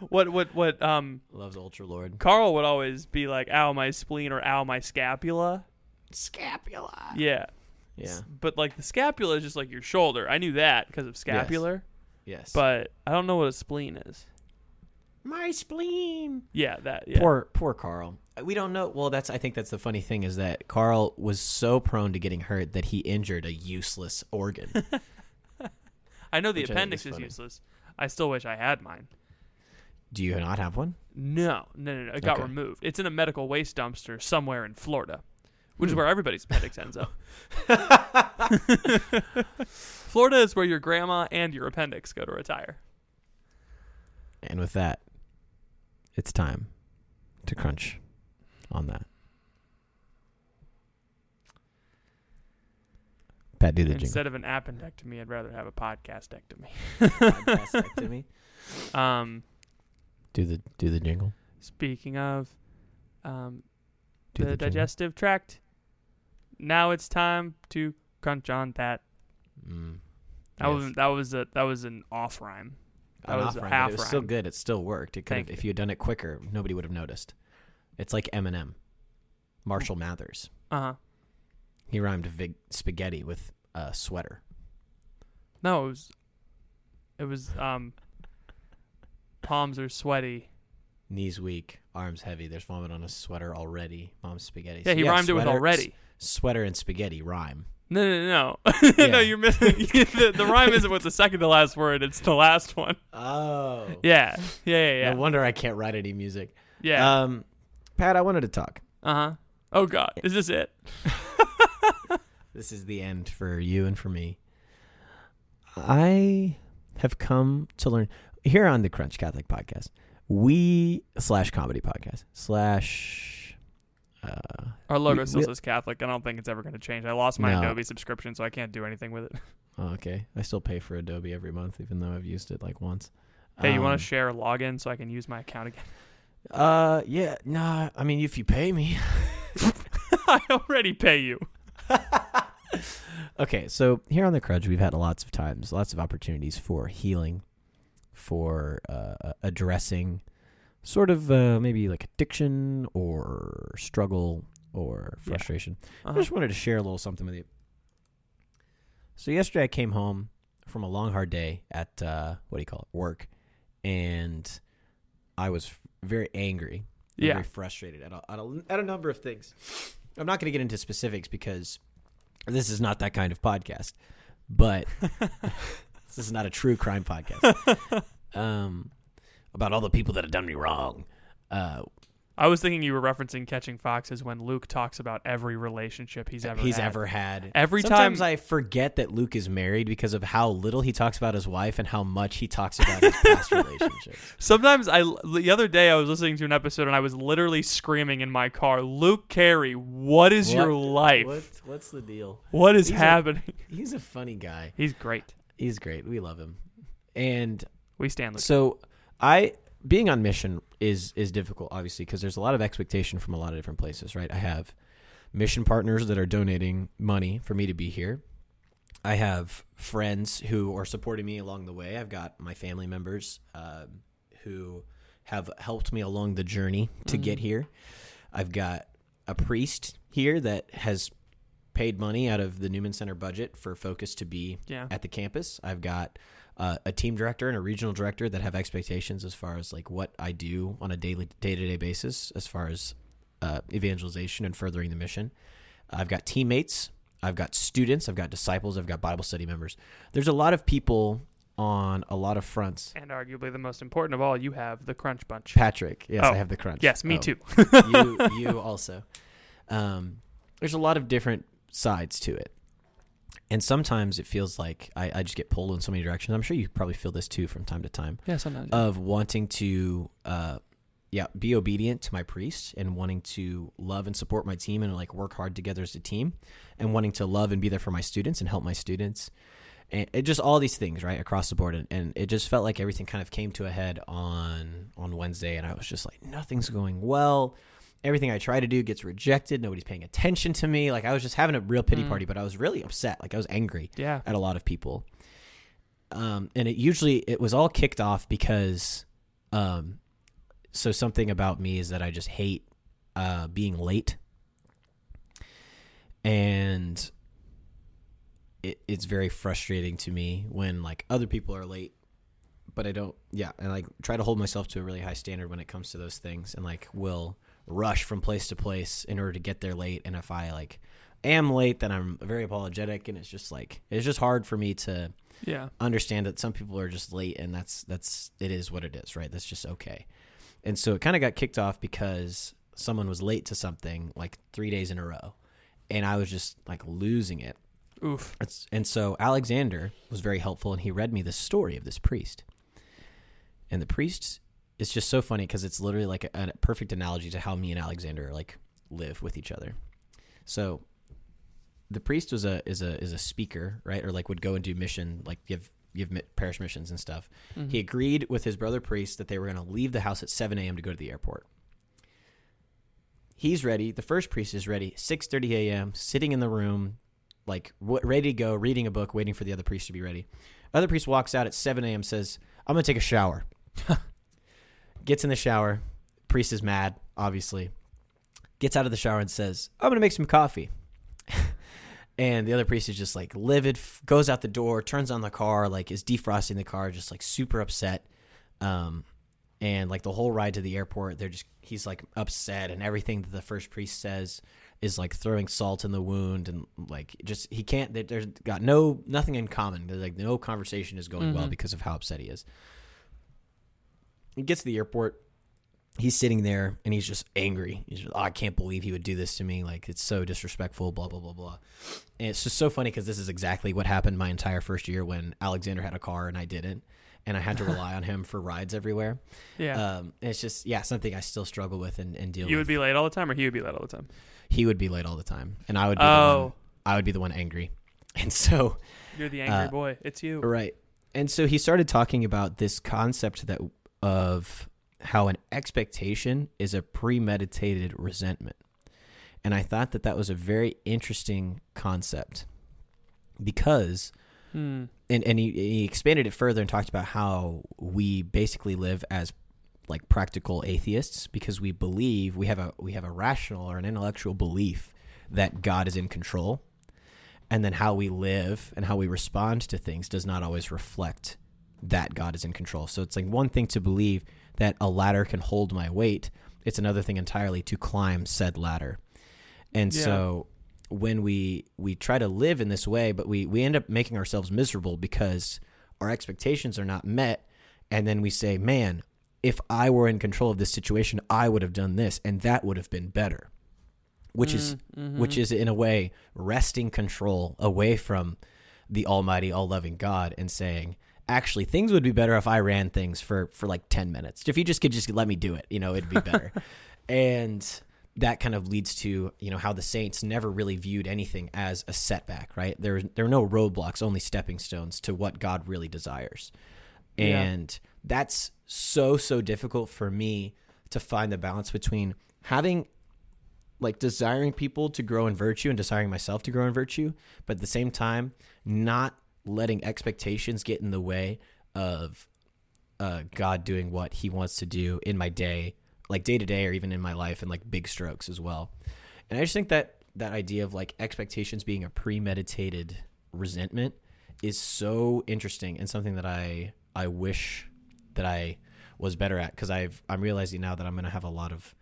what, what, what? Um, loves Ultra Lord. Carl would always be like, "Ow, my spleen," or "Ow, my scapula." Scapula. Yeah. Yeah. But like the scapula is just like your shoulder. I knew that because of scapular, Yes. but I don't know what a spleen is. my spleen. Yeah, that. Yeah. Poor poor Carl. We don't know. Well, that's I think that's the funny thing is that Carl was so prone to getting hurt that he injured a useless organ. I know the Which appendix is is useless. I still wish I had mine. Do you not have one? No, no, no, no. It got Okay. removed. It's in a medical waste dumpster somewhere in Florida, which is where everybody's appendix ends up. Florida is where your grandma and your appendix go to retire. And with that, it's time to crunch on that. Pat, do the jingle. Instead of an appendectomy, I'd rather have a podcastectomy. Podcastectomy. Um, do the do the jingle. speaking of um, Do the, the jingle. digestive tract, now it's time to crunch on that. Mm. That Yes. was that was a that was an off rhyme. That An was off rhyme. It was still good. It still worked. It could have, if you. had done it quicker, nobody would have noticed. It's like Eminem, Marshall Mathers. Uh huh. He rhymed vig- spaghetti with uh, sweater. No, it was. It was um. Palms are sweaty. Knees weak, arms heavy. There's vomit on a sweater already. Mom's spaghetti. Yeah, So, he rhymed it with sweater- already. Sweater and spaghetti rhyme. No, no, no, no. Yeah. no you're missing. the, the rhyme isn't with the second to last word. It's the last one. Oh. Yeah, yeah, yeah, yeah. No wonder I can't write any music. yeah. Um, Pat, I wanted to talk. Uh huh. Oh God, is this it? This is the end for you and for me. I have come to learn here on the Crunch Catholic podcast. We slash comedy podcast slash. Uh, Our logo We- still we- says Catholic. I don't think it's ever going to change. I lost my No. Adobe subscription, so I can't do anything with it. oh, okay, I still pay for Adobe every month, even though I've used it like once. Hey, you want Um, to share a login so I can use my account again? Uh, yeah, nah. I mean, if you pay me. I already pay you. Okay, so here on the Crunch, we've had lots of times, lots of opportunities for healing, for uh, addressing sort of uh, maybe like addiction or struggle or frustration. I Uh-huh. just wanted to share a little something with you. So yesterday I came home from a long hard day at uh, what do you call it work, and I was very angry, Yeah. very frustrated at a, at, a, at a number of things. I'm not going to get into specifics because this is not that kind of podcast, but this is not a true crime podcast. um, about all the people that have done me wrong. Uh, I was thinking you were referencing Catching Foxes when Luke talks about every relationship he's ever had he's had. ever had. Every Sometimes time- I forget that Luke is married because of how little he talks about his wife and how much he talks about his past relationships. Sometimes I the other day I was listening to an episode and I was literally screaming in my car, "Luke Carey, what is your life? What, what's the deal? what is He's a- happening?" He's a funny guy. he's great. He's great. We love him. And We stand Luke. so I being on mission is is difficult obviously because there's a lot of expectation from a lot of different places, right? I have mission partners that are donating money for me to be here. I have friends who are supporting me along the way. I've got my family members um, who have helped me along the journey to get here. I've got a priest here that has paid money out of the Newman Center budget for Focus to be Yeah. at the campus. I've got uh, a team director and a regional director that have expectations as far as like what I do on a daily day to day basis as far as uh, evangelization and furthering the mission. I've got teammates. I've got students. I've got disciples. I've got Bible study members. There's a lot of people on a lot of fronts. and arguably the most important of all, you have the Crunch Bunch. Patrick, yes, Oh, I have the crunch. yes, me Oh, too. you, you also. Um, there's a lot of different sides to it, and sometimes it feels like I, I just get pulled in so many directions. I'm sure you probably feel this too from time to time yeah, sometimes. of wanting to, uh, yeah, be obedient to my priest and wanting to love and support my team and like work hard together as a team, and wanting to love and be there for my students and help my students. And it just all these things right across the board, and, and it just felt like everything kind of came to a head on on Wednesday, and I was just like, nothing's going well. Everything I try to do gets rejected. Nobody's paying attention to me. Like I was just having a real pity party, but I was really upset. Like I was angry yeah. at a lot of people. Um, and it usually it was all kicked off because, um, so something about me is that I just hate uh, being late, and it, it's very frustrating to me when like other people are late, but I don't. Yeah, and like try to hold myself to a really high standard when it comes to those things, and like will rush from place to place in order to get there late. And if I like am late, then I'm very apologetic, and it's just like it's just hard for me to Yeah. understand that some people are just late, and that's that's it is what it is, right? That's just okay. And so it kind of got kicked off because someone was late to something like three days in a row, and I was just like losing it. Oof. It's, and so Alexander was very helpful, and he read me the story of this priest. And the priest is just so funny because it's literally like a, a perfect analogy to how me and Alexander like live with each other. So the priest was a is a is a speaker, right? Or like would go and do mission, like give give parish missions and stuff. Mm-hmm. He agreed with his brother priest that they were going to leave the house at 7 a.m. to go to the airport. He's ready. The first priest is ready. 6:30 a.m. Sitting in the room, like ready to go, reading a book, waiting for the other priest to be ready. Other priest walks out at 7 a.m. Says, "I'm gonna take a shower." Gets in the shower. Priest is mad, obviously. gets out of the shower and says, "I'm gonna make some coffee." and the other priest is just like livid, f- goes out the door, turns on the car, like is defrosting the car, just like super upset. Um, and like the whole ride to the airport, they're just he's like upset, and everything that the first priest says is like throwing salt in the wound, and like just he can't. There's got no nothing in common. There's like no conversation is going well because of how upset he is. He gets to the airport. He's sitting there and he's just angry. He's just, oh, I can't believe he would do this to me. Like it's so disrespectful. Blah blah blah blah. And it's just so funny because this is exactly what happened my entire first year when Alexander had a car and I didn't, and I had to rely on him for rides everywhere. Yeah. Um, it's just yeah something I still struggle with and, and deal you with. would be late all the time, or he would be late all the time. he would be late all the time, and I would be the Oh. one, I would be the one angry, and so You're the angry Uh, boy. It's you. Right. And so he started talking about this concept that of how an expectation is a premeditated resentment. And I thought that that was a very interesting concept because Hmm. and and he, he expanded it further and talked about how we basically live as like practical atheists because we believe we have a we have a rational or an intellectual belief that God is in control and then how we live and how we respond to things does not always reflect that God is in control. So it's like one thing to believe that a ladder can hold my weight, it's another thing entirely to climb said ladder. And Yeah. so when we we try to live in this way, but we we end up making ourselves miserable because our expectations are not met and then we say, "Man, if I were in control of this situation, I would have done this and that would have been better." Which is mm, mm-hmm. which is in a way wresting control away from the almighty all-loving God and saying, "Actually, things would be better if I ran things for for like 10 minutes. If you just could just let me do it, you know, it'd be better." and that kind of leads to you know how the saints never really viewed anything as a setback right there there are no roadblocks only stepping stones to what god really desires Yeah. and that's so so difficult for me to find the balance between having like desiring people to grow in virtue and desiring myself to grow in virtue but at the same time not letting expectations get in the way of uh, God doing what He wants to do in my day, like day to day, or even in my life, and like big strokes as well. And I just think that that idea of like expectations being a premeditated resentment is so interesting and something that I I wish that I was better at because I've I'm realizing now that I'm gonna have a lot of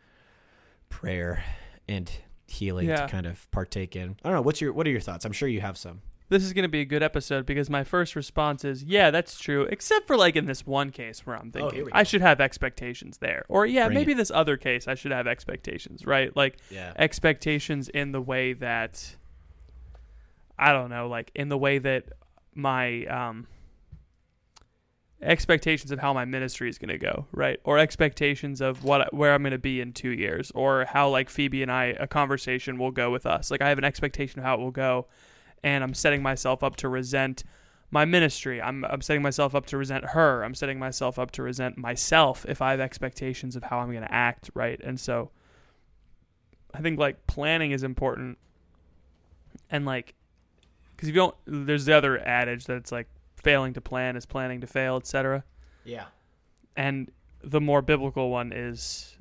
prayer and healing Yeah. to kind of partake in. I don't know. What's your what are your thoughts? I'm sure you have some. This is going to be a good episode because my first response is, yeah, that's true, except for like in this one case where I'm Oh, thinking we I should have expectations there. Or yeah, Bring maybe it. this other case I should have expectations, right? Like Yeah. expectations in the way that I don't know, like in the way that my um expectations of how my ministry is going to go, right? Or expectations of what where I'm going to be in 2 years or how like Phoebe and I a conversation will go with us. Like I have an expectation of how it will go and I'm setting myself up to resent my ministry. I'm I'm setting myself up to resent her. I'm setting myself up to resent myself if I have expectations of how I'm going to act, right? And so I think like planning is important. And like cuz if you don't there's the other adage that it's like failing to plan is planning to fail, etc. Yeah. And the more biblical one is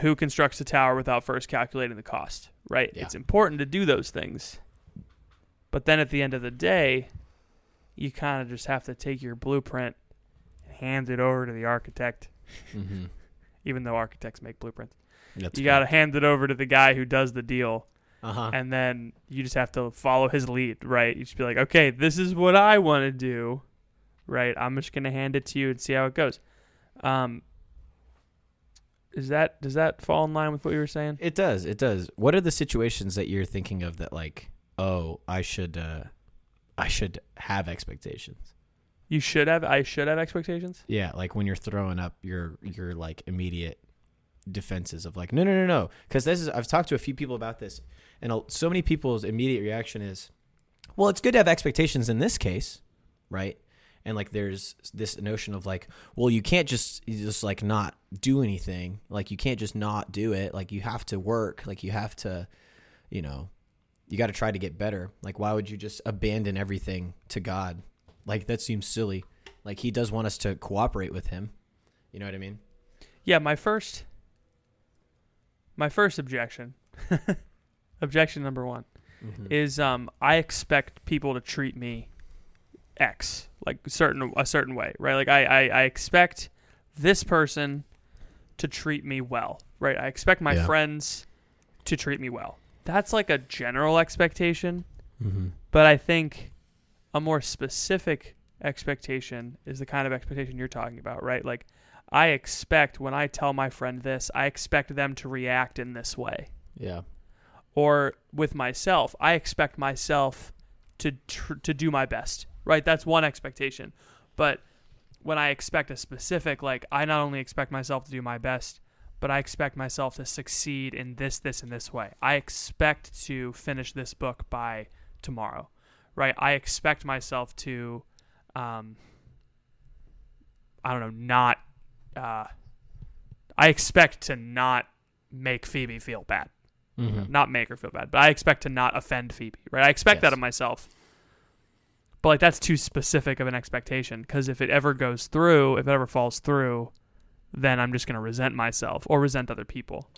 who constructs a tower without first calculating the cost, right? Yeah. It's important to do those things. But then at the end of the day, you kind of just have to take your blueprint and hand it over to the architect, Mm-hmm. even though architects make blueprints. That's you got to hand it over to the guy who does the deal, Uh huh. and then you just have to follow his lead, right? You just be like, okay, this is what I want to do, right? I'm just gonna hand it to you and see how it goes. Um, is that does that fall in line with what you were saying? It does. It does. What are the situations that you're thinking of that like, oh, I should, uh, I should have expectations. You should have. I should have expectations. Yeah, like when you're throwing up your your like immediate defenses of like, no, no, no, no, because this is I've talked to a few people about this, and so many people's immediate reaction is, well, it's good to have expectations in this case, right? And like, there's this notion of like, well, you can't just you just like not do anything, like you can't just not do it, like you have to work, like you have to, you know, you got to try to get better. Like, why would you just abandon everything to God? Like, that seems silly. Like, He does want us to cooperate with Him. You know what I mean? Yeah, my first my first objection Objection number one Mhm. is um I expect people to treat me X like certain a certain way, right? Like I, I, I expect this person to treat me well, right? I expect my Yeah. friends to treat me well. That's like a general expectation, Mhm. but I think a more specific expectation is the kind of expectation you're talking about, right? Like I expect when I tell my friend this, I expect them to react in this way Yeah. or with myself, I expect myself to tr- to do my best. Right? That's one expectation. But when I expect a specific like I not only expect myself to do my best, but I expect myself to succeed in this this and this way. I expect to finish this book by tomorrow. Right? I expect myself to um I don't know, not uh I expect to not make Phoebe feel bad Mhm. not make her feel bad, but I expect to not offend Phoebe, right? I expect that of myself. But like that's too specific of an expectation because if it ever goes through, if it ever falls through, then I'm just going to resent myself or resent other people.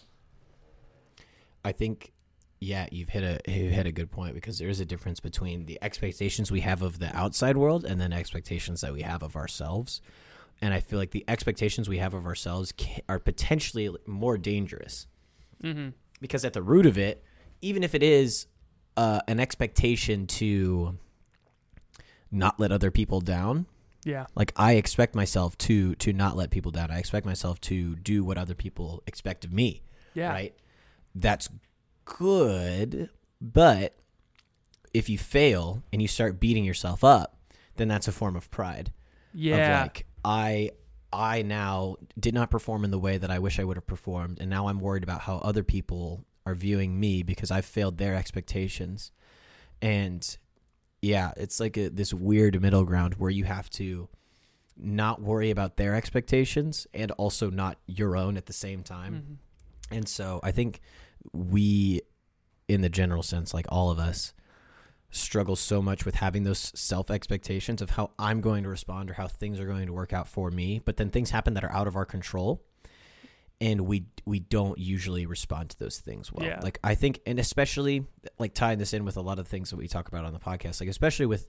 I think, yeah, you've hit a you hit a good point because there is a difference between the expectations we have of the outside world and then expectations that we have of ourselves. And I feel like the expectations we have of ourselves are potentially more dangerous Mm-hmm. because at the root of it, even if it is uh, an expectation to not let other people down, Yeah. like I expect myself to to not let people down. I expect myself to do what other people expect of me. Yeah. Right? That's good, but if you fail and you start beating yourself up, then that's a form of pride. Yeah. Of like I I now did not perform in the way that I wish I would have performed and now I'm worried about how other people are viewing me because I've failed their expectations. And yeah, it's like a, this weird middle ground where you have to not worry about their expectations and also not your own at the same time. Mhm. And so I think we, in the general sense, like all of us, struggle so much with having those self expectations of how I'm going to respond or how things are going to work out for me. But then things happen that are out of our control. And we we don't usually respond to those things well. Yeah. Like I think, and especially like tying this in with a lot of things that we talk about on the podcast, like especially with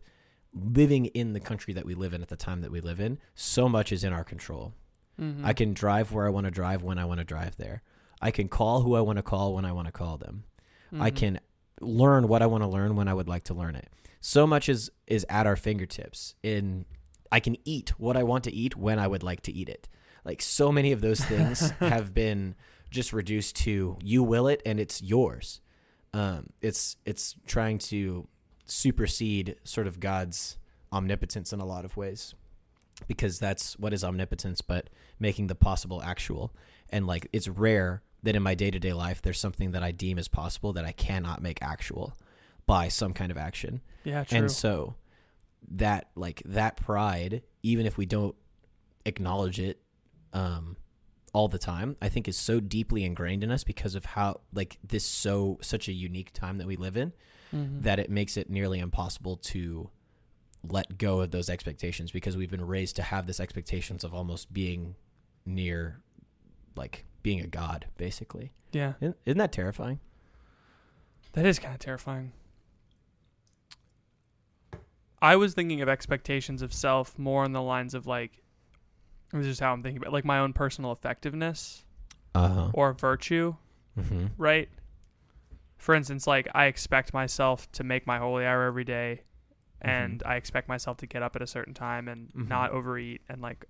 living in the country that we live in at the time that we live in, so much is in our control. Mhm. I can drive where I want to drive when I want to drive there. I can call who I want to call when I want to call them. I Mhm. can learn what I want to learn when I would like to learn it. So much is is at our fingertips. In I can eat what I want to eat when I would like to eat it. Like so many of those things have been just reduced to you will it and it's yours. Um, it's it's trying to supersede sort of God's omnipotence in a lot of ways because that's what is omnipotence but making the possible actual and like it's rare that in my day-to-day life there's something that i deem as possible that i cannot make actual by some kind of action yeah, true. and so that like that pride even if we don't acknowledge it um all the time i think is so deeply ingrained in us because of how like this so such a unique time that we live in Mhm. that it makes it nearly impossible to let go of those expectations because we've been raised to have this expectations of almost being near like being a god basically yeah. isn't, isn't that terrifying That is kind of terrifying. I was thinking of expectations of self more on the lines of like, this is how I'm thinking about like my own personal effectiveness uh-huh or virtue, mm-hmm. right? For instance, like I expect myself to make my holy hour every day, and I expect myself to get up at a certain time and Mhm. not overeat and like,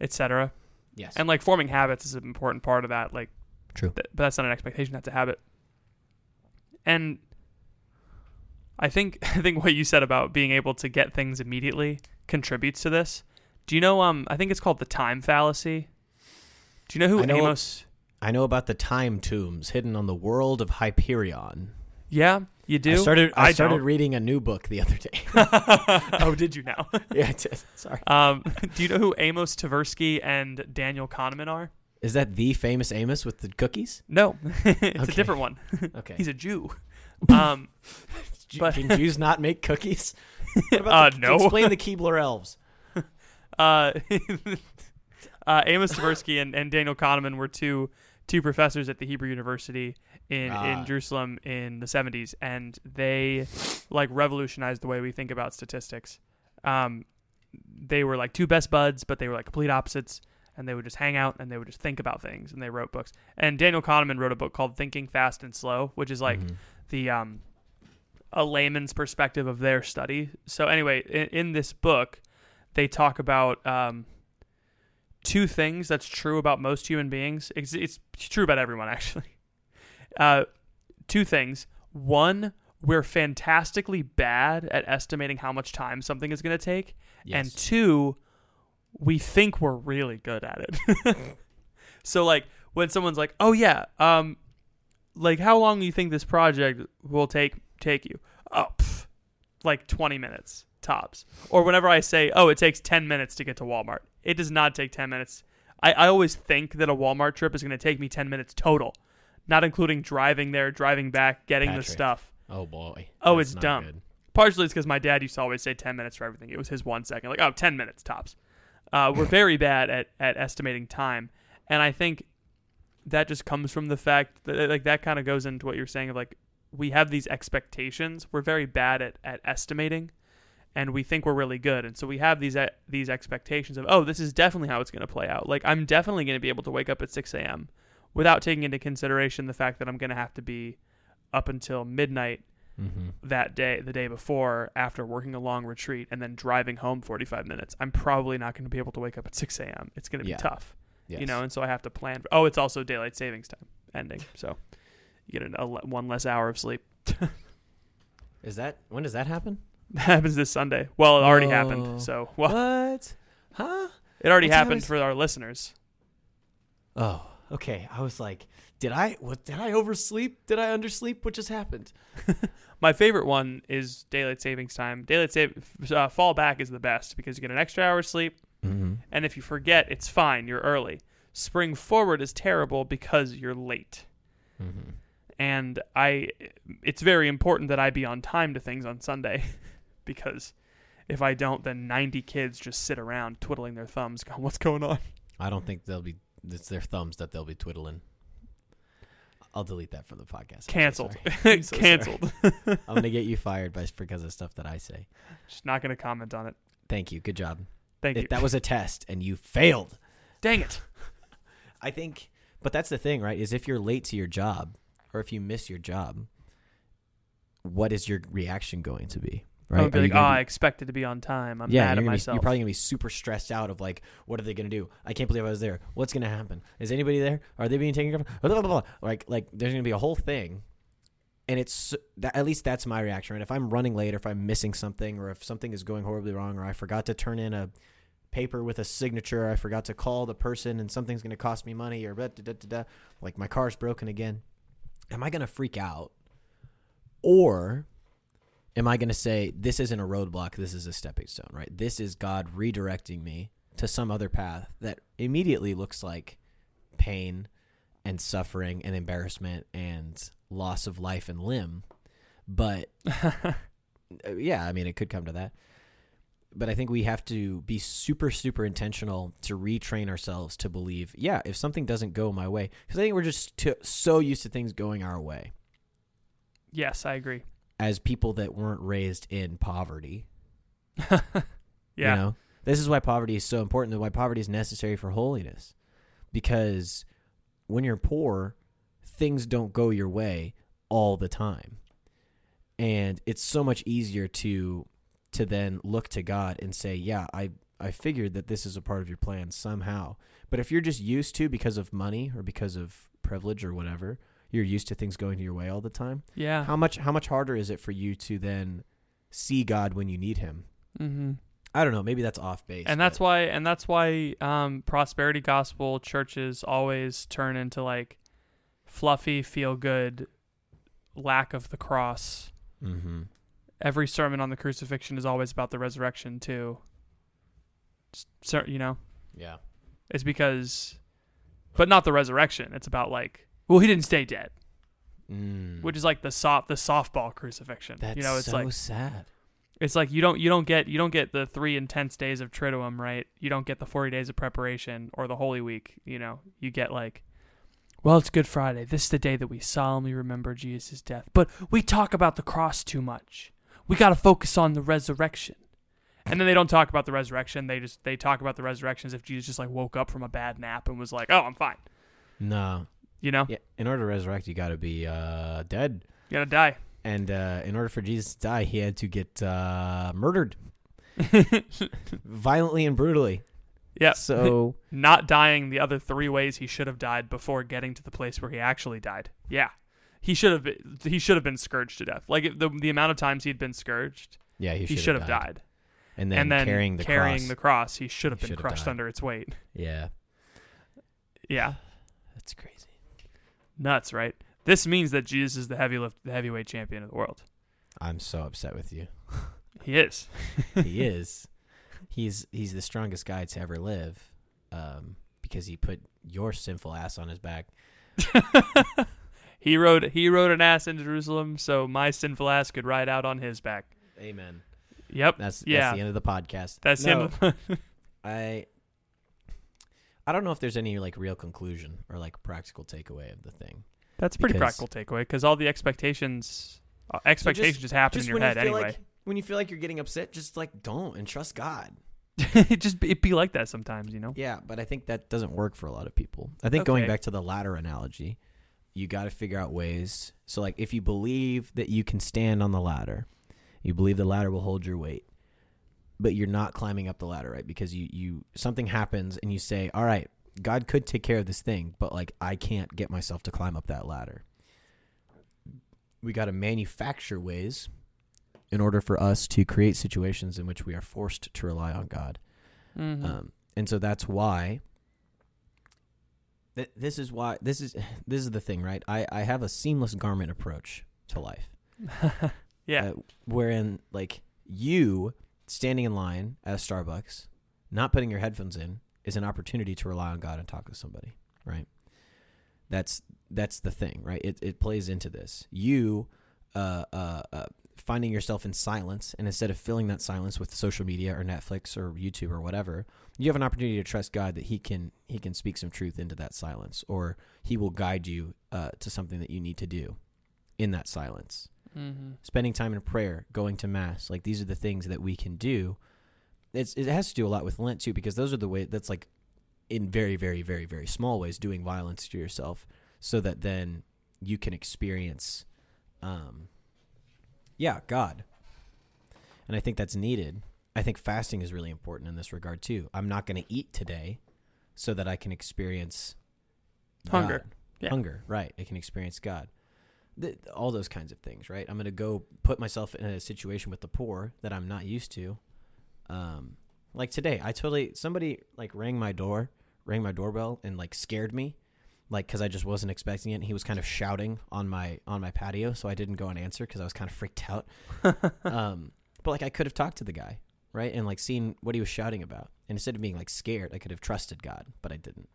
etc. yes And like forming habits is an important part of that. Like, True. th- but that's not an expectation; that's a habit. And I think I think what you said about being able to get things immediately contributes to this. Do you know? Um, I think it's called the time fallacy. Do you know who I know- Amos? i know about the time tombs hidden on the world of hyperion Yeah, you do. i started i, started don't. reading a new book the other day oh, did you now? yeah I did. sorry Um, do you know who Amos Tversky and Daniel Kahneman are? is that the famous amos with the cookies No, it's a different one. okay He's a Jew. Um, but- can jews not make cookies what Uh, the, no. explain the keebler elves uh, uh, Amos Tversky and, and Daniel Kahneman were two two professors at the Hebrew University in Ah. in Jerusalem in the 70s, and they like revolutionized the way we think about statistics. Um, they were like two best buds, but they were like complete opposites, and they would just hang out and they would just think about things, and they wrote books. And Daniel Kahneman wrote a book called Thinking Fast and Slow, which is like Mhm. the um a layman's perspective of their study. So anyway, in, in this book, they talk about um two things that's true about most human beings. It's, it's true about everyone actually. Uh, two things. One, we're fantastically bad at estimating how much time something is going to take, and two, we think we're really good at it. so like when someone's like, "Oh yeah, um, like how long do you think this project will take take you?" Oh, pff, like twenty minutes tops. Or whenever I say, "Oh, it takes ten minutes to get to Walmart," it does not take ten minutes. I, I always think that a Walmart trip is going to take me ten minutes total, not including driving there, driving back, getting the stuff. Oh boy. Oh, That's it's dumb. good. Partially it's because my dad used to always say 10 minutes for everything. It was his one second. Like, oh, 10 minutes tops. Uh, we're very bad at, at estimating time. And I think that just comes from the fact that, like, that kind of goes into what you're saying of, like, we have these expectations. We're very bad at, at estimating, and we think we're really good. And so we have these, these expectations of, oh, this is definitely how it's going to play out. Like, I'm definitely going to be able to wake up at 6 a.m. without taking into consideration the fact that I'm going to have to be up until midnight Mm-hmm. that day, the day before, after working a long retreat and then driving home 45 minutes, I'm probably not going to be able to wake up at 6 a.m. It's going to be Yeah. tough, Yes. you know, and so I have to plan. for, Oh, it's also daylight savings time ending, so you get an, a, one less hour of sleep. Is that when does that happen? That happens this Sunday. Well, it already Oh. happened, so well, What? Huh? it already What time happened for our listeners. Oh, okay. I was like, did I what did I oversleep? Did I undersleep? What just happened? My favorite one is daylight savings time. Daylight save uh, fall back is the best because you get an extra hour of sleep, Mm-hmm. and if you forget, it's fine. You're early. Spring forward is terrible because you're late. Mm-hmm. and I it's very important that I be on time to things on Sunday because if I don't then 90 kids just sit around twiddling their thumbs going what's going on I don't think they'll be. It's their thumbs that they'll be twiddling. I'll delete that from the podcast. I'm canceled so canceled I'm gonna get you fired by because of stuff that I say. just not going to comment on it Thank you. Good job. thank if you that was a test and you failed, dang it I think. But that's the thing, right? Is if you're late to your job or if you miss your job, what is your reaction going to be? I Right? would be Are like oh gonna ah, I expected to be on time I'm yeah, mad at gonna be, myself you're probably gonna be super stressed out of like, what are they gonna do? I can't believe I was there. What's gonna happen? Is anybody there? Are they being taken care of? Blah, blah, blah, blah. Like, like there's gonna be a whole thing, and it's that, at least that's my reaction. Right? If I'm running late, or if I'm missing something, or if something is going horribly wrong, or I forgot to turn in a paper with a signature, or I forgot to call the person, and something's gonna cost me money, or da, da, da, da, like my car's broken again. Am I gonna freak out, or am I going to say this isn't a roadblock, this is a stepping stone, right? This is God redirecting me to some other path that immediately looks like pain and suffering and embarrassment and loss of life and limb. But yeah, I mean, it could come to that. But I think we have to be super, super intentional to retrain ourselves to believe, yeah, if something doesn't go my way, because I think we're just so used to things going our way yes I agree as people that weren't raised in poverty. yeah You know, this is why poverty is so important why poverty is necessary for holiness. Because when you're poor, things don't go your way all the time. And it's so much easier to to then look to God and say, "Yeah, I I figured that this is a part of your plan somehow." But if you're just used to because of money or because of privilege or whatever, you're used to things going your way all the time. yeah How much how much harder is it for you to then see God when you need him? mm-hmm. I don't know. Maybe that's off base. and that's but- why and that's why um, prosperity gospel churches always turn into like fluffy feel good lack of the cross Mhm. every sermon on the crucifixion is always about the resurrection too so, you know Yeah. it's because but not the resurrection it's about like well he didn't stay dead Mm. which is like the soft the softball crucifixion that's you know it's so like sad. it's like you don't you don't get you don't get the three intense days of triduum right you don't get the 40 days of preparation or the holy week you know you get like Well, it's Good Friday. This is the day that we solemnly remember Jesus' death. But we talk about the cross too much. We got to focus on the resurrection. And then they don't talk about the resurrection. They just they talk about the resurrection as if Jesus just like woke up from a bad nap and was like, "Oh, I'm fine." No. You know, Yeah. In order to resurrect, you got to be uh, dead. you gotta die. And uh, in order for Jesus to die, he had to get uh, murdered violently and brutally. Yeah. So not dying the other three ways he should have died before getting to the place where he actually died. Yeah, he should have. Been, he should have been scourged to death. Like the the amount of times he'd been scourged, yeah, he, he should have died. And then, and then carrying the carrying cross. the cross, he should have been crushed died. under its weight. yeah, Yeah. Nuts, right? This means that Jesus is the heavy lift, the heavyweight champion of the world. I'm so upset with you. He is. he is. He's he's the strongest guy to ever live, um, because he put your sinful ass on his back. He rode he rode an ass into Jerusalem, so my sinful ass could ride out on his back. Amen. Yep. That's yeah. that's the end of the podcast. That's no, him. I I don't know if there's any like real conclusion or like practical takeaway of the thing. That's a pretty Because- practical takeaway because all the expectations, uh, expectations just, happen in your when head you feel anyway. like when you feel like you're getting upset, just like don't and trust God. it just it be like that sometimes, you know. Yeah, but I think that doesn't work for a lot of people. I think going back to the ladder analogy, you got to figure out ways. So, like, if you believe that you can stand on the ladder, you believe the ladder will hold your weight, but you're not climbing up the ladder, right? Because you you something happens and you say, "All right, God could take care of this thing, but like I can't get myself to climb up that ladder." We got to manufacture ways in order for us to create situations in which we are forced to rely on God. Mhm. Um, and so that's why. Th- this is why this is this is the thing, right? I I have a seamless garment approach to life, yeah. uh, wherein like you standing in line at a Starbucks, not putting your headphones in, is an opportunity to rely on God and talk to somebody, right? That's that's the thing, right? It it plays into this. You, uh, uh, uh, finding yourself in silence, and instead of filling that silence with social media or Netflix or YouTube or whatever, you have an opportunity to trust God that He can He can speak some truth into that silence, or He will guide you uh, to something that you need to do in that silence mm-hmm. spending time in prayer, going to mass. Like these are the things that we can do. It's it has to do a lot with Lent too, because those are the way that's like in very, very, very, very small ways doing violence to yourself, so that then you can experience, um, yeah, God. And I think that's needed. I think fasting is really important in this regard too. I'm not going to eat today, so that I can experience Hunger. God. Yeah. Hunger, right? I can experience God th- all those kinds of things, right? I'm going to go put myself in a situation with the poor that I'm not used to. Um, like today, I totally somebody like rang my door, rang my doorbell, and like scared me, like because I just wasn't expecting it. And he was kind of shouting on my on my patio, so I didn't go and answer because I was kind of freaked out. um, but like I could have talked to the guy, right, and like seen what he was shouting about, and instead of being like scared, I could have trusted God, but I didn't.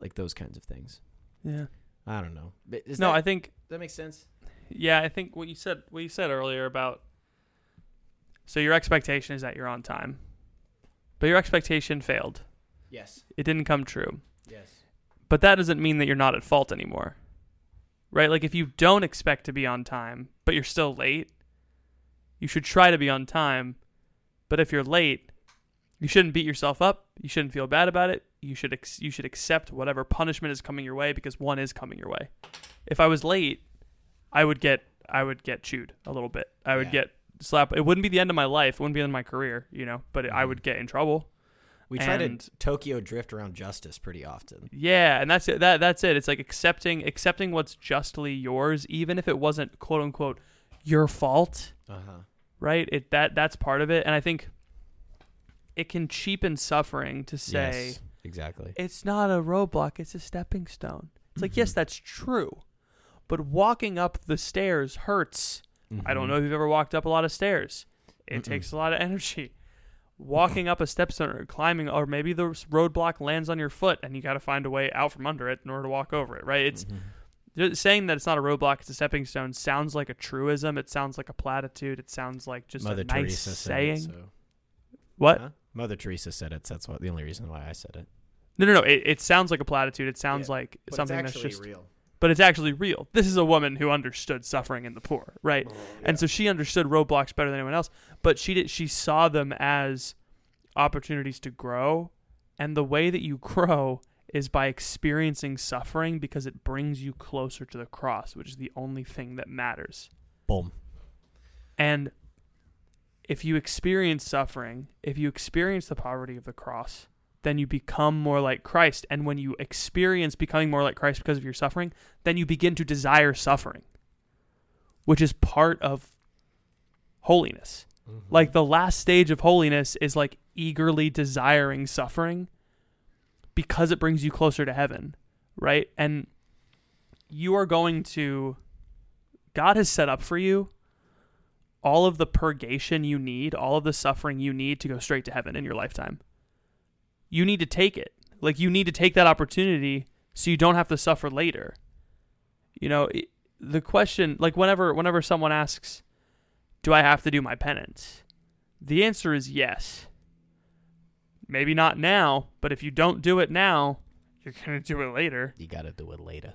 Like those kinds of things. Yeah. I don't know. Is no, that, I think that makes sense? yeah, I think what you said what you said earlier about so your expectation is that you're on time. But your expectation failed. Yes. It didn't come true. Yes. But that doesn't mean that you're not at fault anymore. Right? Like if you don't expect to be on time, but you're still late, you should try to be on time. But if you're late, you shouldn't beat yourself up. You shouldn't feel bad about it. You should ex- you should accept whatever punishment is coming your way because one is coming your way. If I was late, I would get I would get chewed a little bit. I would Yeah. get slapped. It wouldn't be the end of my life. It wouldn't be the end of my career, you know. But I Mhm. would get in trouble. We try And- to Tokyo drift around justice pretty often. Yeah, and that's it. That that's it. It's like accepting accepting what's justly yours, even if it wasn't quote unquote your fault. Uh huh. Right? It that that's part of it, and I think it can cheapen suffering to say yes, exactly. it's not a roadblock; it's a stepping stone. It's like Mhm. yes, that's true, but walking up the stairs hurts. I don't know if you've ever walked up a lot of stairs. It Mm-mm. takes a lot of energy. Walking up a stepstone or climbing, or maybe the roadblock lands on your foot and you got to find a way out from under it in order to walk over it, right? It's Mhm. saying that it's not a roadblock, it's a stepping stone sounds like a truism. It sounds like a platitude. It sounds like just Mother a nice Teresa saying. So. What? Huh? Mother Teresa said it. So that's what the only reason why I said it. No, no, no. It, it sounds like a platitude. It sounds Yeah, like But something it's that's just real. but it's actually real. This is a woman who understood suffering in the poor, right? Oh, and so she understood roadblocks better than anyone else. But she did. She saw them as opportunities to grow, and the way that you grow is by experiencing suffering because it brings you closer to the cross, which is the only thing that matters. Boom. And if you experience suffering, if you experience the poverty of the cross, then you become more like Christ. And when you experience becoming more like Christ because of your suffering, then you begin to desire suffering, which is part of holiness. Mm-hmm. Like the last stage of holiness is like eagerly desiring suffering because it brings you closer to heaven, right? And you are going to, God has set up for you all of the purgation you need, all of the suffering you need to go straight to heaven in your lifetime. You need to take it. Like you need to take that opportunity so you don't have to suffer later. You know, the question like whenever whenever someone asks, "Do I have to do my penance?" The answer is yes. Maybe not now, but if you don't do it now, you're going to do it later. You got to do it later.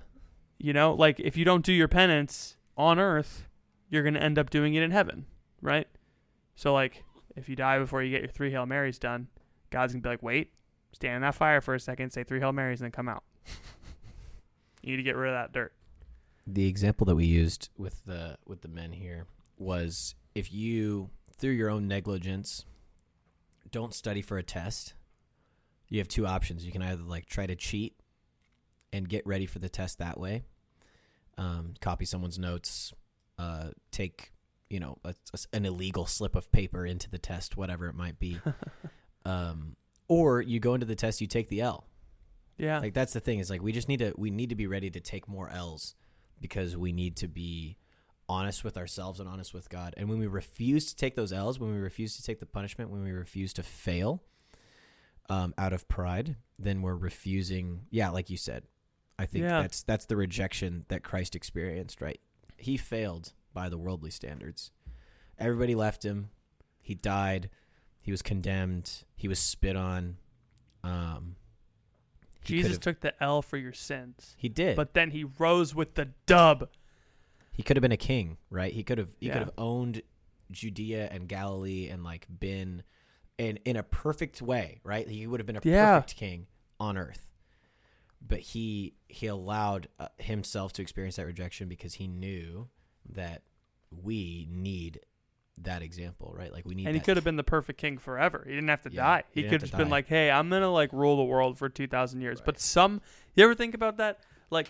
You know, like if you don't do your penance on earth, you're going to end up doing it in heaven, right? So, like, if you die before you get your three Hail Marys done, God's going to be like, wait, stand in that fire for a second, say three Hail Marys, and then come out. you need to get rid of that dirt. The example that we used with the with the men here was if you through your own negligence don't study for a test, you have two options. You can either like try to cheat and get ready for the test that way, um, copy someone's notes, uh, take you know a, a- an illegal slip of paper into the test, whatever it might be, um, or you go into the test, you take the L. Yeah. Like that's the thing is like we just need to we need to be ready to take more L's because we need to be honest with ourselves and honest with God. And when we refuse to take those L's, when we refuse to take the punishment, when we refuse to fail um, out of pride, then we're refusing. Yeah, like you said, I think Yeah. that's that's the rejection that Christ experienced. Right, he failed by the worldly standards. Everybody left him. He died. He was condemned. He was spit on. Um, Jesus took the L for your sins, He did, but then he rose with the dub. he could have been a king, right? He could have he Yeah. could have owned Judea and Galilee and like been in in a perfect way, right? He would have been a Yeah. perfect king on earth. But he he allowed uh, himself to experience that rejection because he knew that we need that example, right? Like we need and he could have been the perfect king forever. He didn't have to Yeah, die. he He could have just been like, "Hey, I'm gonna like rule the world for two thousand years." But some, you ever think about that? Like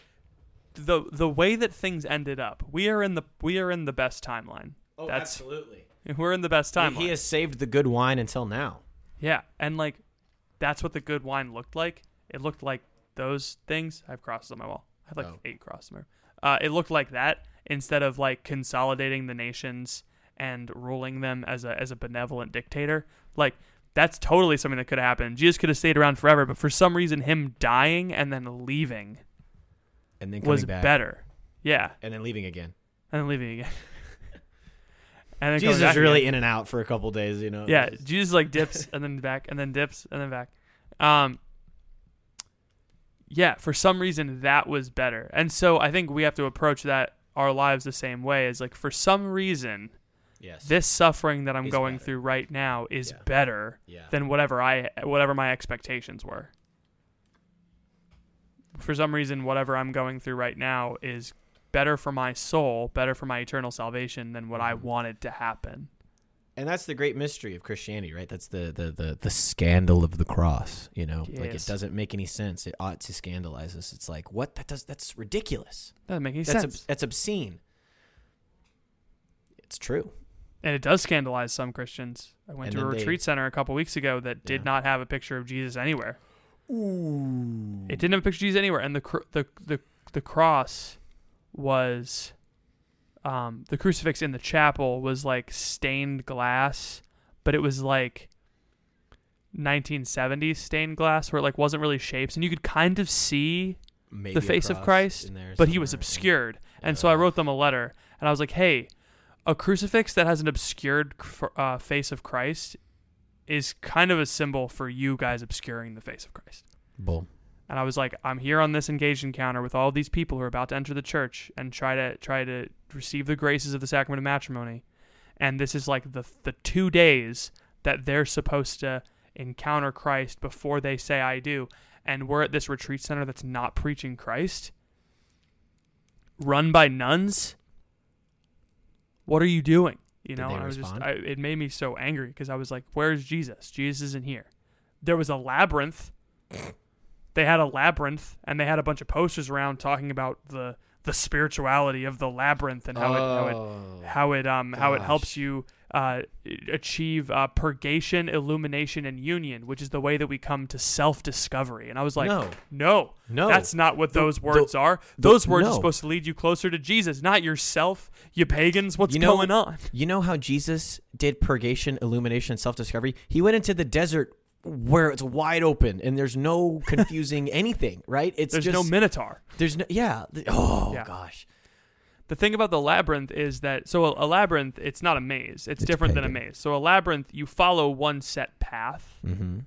the the way that things ended up. We are in the we are in the best timeline. Oh, That's absolutely. we're in the best He- timeline. He has saved the good wine until now. Yeah, and like that's what the good wine looked like. It looked like those things. I have crosses on my wall. I have like Oh. eight crosses. Uh, it looked like that instead of like consolidating the nations and ruling them as a as a benevolent dictator. Like that's totally something that could have happened. Jesus could have stayed around forever, but for some reason, him dying and then leaving And then coming was back better. Yeah, and then leaving again. and then leaving again. and then Jesus is really again. in and out for a couple days, you know. Yeah, Jesus like dips and then back and then dips and then back. Um Yeah, for some reason that was better. And so I think we have to approach that our lives the same way as like for some reason Yes. this suffering that I'm Is going better. through right now is Yeah. better Yeah. than whatever I whatever my expectations were. For some reason whatever I'm going through right now is better for my soul, better for my eternal salvation than what I Mhm. wanted to happen. And that's the great mystery of Christianity, right? That's the the the, the scandal of the cross. You know, like it doesn't make any sense. It ought to scandalize us. It's like what that does. That's ridiculous. Doesn't make any That's sense. ob- that's obscene. It's true. And it does scandalize some Christians. I went And to a then they- retreat center a couple weeks ago that did Yeah. not have a picture of Jesus anywhere. Ooh. It didn't have a picture of Jesus anywhere, and the cr- the the the cross was, um, the crucifix in the chapel was like stained glass, but it was like 1970s stained glass where it like wasn't really shapes, and you could kind of see Maybe the face of Christ, but he was obscured. And so I wrote them a letter, and I was like, "Hey, a crucifix that has an obscured uh, face of Christ is kind of a symbol for you guys obscuring the face of Christ." Bull. And I was like, I'm here on this engaged encounter with all these people who are about to enter the church and try to try to receive the graces of the sacrament of matrimony, and this is like the the two days that they're supposed to encounter Christ before they say I do, and we're at this retreat center that's not preaching Christ, run by nuns. What are you doing? You know, I was just. I, it made me so angry because I was like, "Where's Jesus? Jesus isn't here." There was a labyrinth they had a labyrinth and they had a bunch of posters around talking about the the spirituality of the labyrinth and how it how it how it um how it helps you uh, achieve uh, purgation, illumination, and union, which is the way that we come to self discovery. And I was like, No. no, No. that's not what The- those the- words are. the- Those words are supposed to lead you closer to Jesus, not yourself. You pagans, what's You know- going on? You know how Jesus did purgation, illumination, and self discovery? He went into the desert where it's wide open and there's no confusing anything, right? It's There's just no minotaur. there's no yeah. Oh Yeah. gosh. the thing about the labyrinth is that so a, a labyrinth it's not a maze it's, It's different than a maze so a labyrinth you follow one set path Mm-hmm.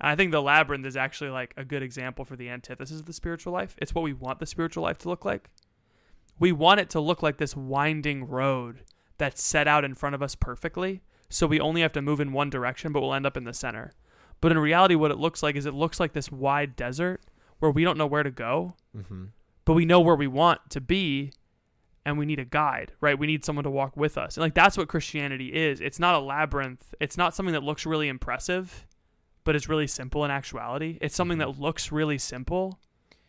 i think the labyrinth is actually like a good example for the antithesis of the spiritual life it's what we want the spiritual life to look like we want it to look like this winding road that's set out in front of us perfectly so we only have to move in one direction but we'll end up in the center but in reality what it looks like is it looks like this wide desert where we don't know where to go Mm-hmm. but we know where we want to be and we need a guide right? We need someone to walk with us. And like that's what christianity is. It's not a labyrinth. It's not something that looks really impressive but it's really simple in actuality. It's something that looks really simple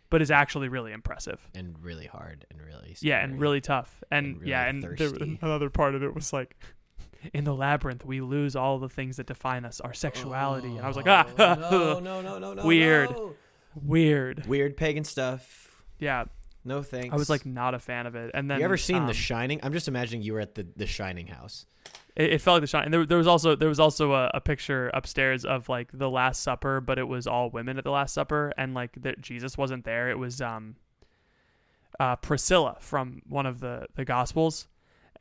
but is actually really impressive. And really hard and really yeah and really tough. And, And really yeah and there, another part of it was like in the labyrinth we lose all the things that define us our sexuality and i was like ah Oh, no, no, no, no, no, Weird. no. weird Weird pagan stuff. yeah No thanks. i was like not a fan of it and then you ever seen um, The Shining? I'm just imagining you were at the The Shining house. It, it felt like the Shining. And there, there was also there was also a, a picture upstairs of like the Last Supper, but it was all women at the Last Supper, and like that Jesus wasn't there. It was um, uh, Priscilla from one of the the Gospels,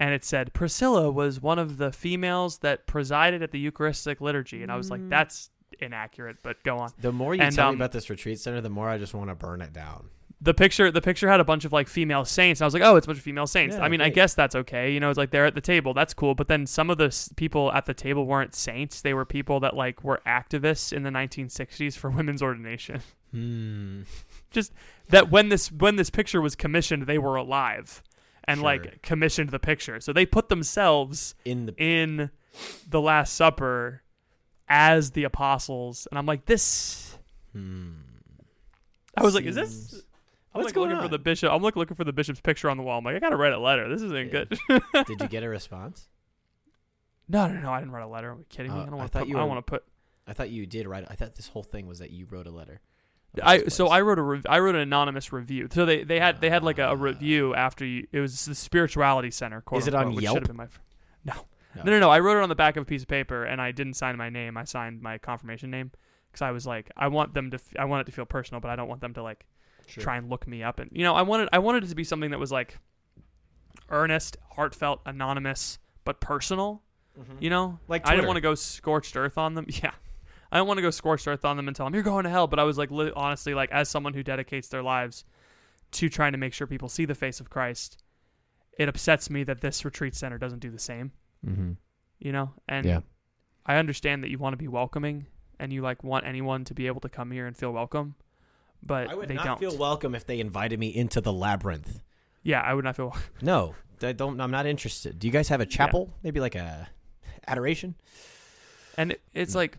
and it said Priscilla was one of the females that presided at the Eucharistic liturgy, and I was like, that's inaccurate. But go on. The more you And, tell um, me about this retreat center, the more I just want to burn it down. the picture the picture had a bunch of like female saints and i was like oh it's a bunch of female saints Yeah, i mean i guess that's okay you know it's like they're at the table that's cool but then some of the s- people at the table weren't saints they were people that like were activists in the 1960s for women's ordination Hmm. just that when this when this picture was commissioned they were alive and Sure. like commissioned the picture so they put themselves In the in the last supper as the apostles and i'm like this hmm. i was like is this I'm What's like looking going for the bishop. I'm like looking for the bishop's picture on the wall. I'm like, I gotta write a letter. This isn't Yeah. good. Did you get a response? no, no, no. I didn't write a letter. Are you kidding me? Oh, I don't want thought to. Put, you I don't want to put. I thought you did write. I thought this whole thing was that you wrote a letter. I so. I wrote a rev- I wrote an anonymous review. So they, they had they had like a, a review after you. It was the spirituality center. Quote Is it on unquote, Yelp? should have been my fr- no. No. no, no, no. I wrote it on the back of a piece of paper, and I didn't sign my name. I signed my confirmation name because I was like, I want them to. F- I want it to feel personal, but I don't want them to like Sure. try and look me up. And you know, I wanted I wanted it to be something that was like earnest, heartfelt, anonymous, but personal. You know, Mm-hmm. Like I didn't want to go scorched earth on them. Yeah, I don't want to go scorched earth on them and tell them you're going to hell. But I was like, li- honestly, like as someone who dedicates their lives to trying to make sure people see the face of Christ, it upsets me that this retreat center doesn't do the same. Mm-hmm. You know, and Yeah. I understand that you want to be welcoming and you like want anyone to be able to come here and feel welcome, but I would they not don't. feel welcome if they invited me into the labyrinth. yeah, I would not feel. No, I don't. I'm not interested. Do you guys have a chapel? Maybe like a adoration? And it, it's like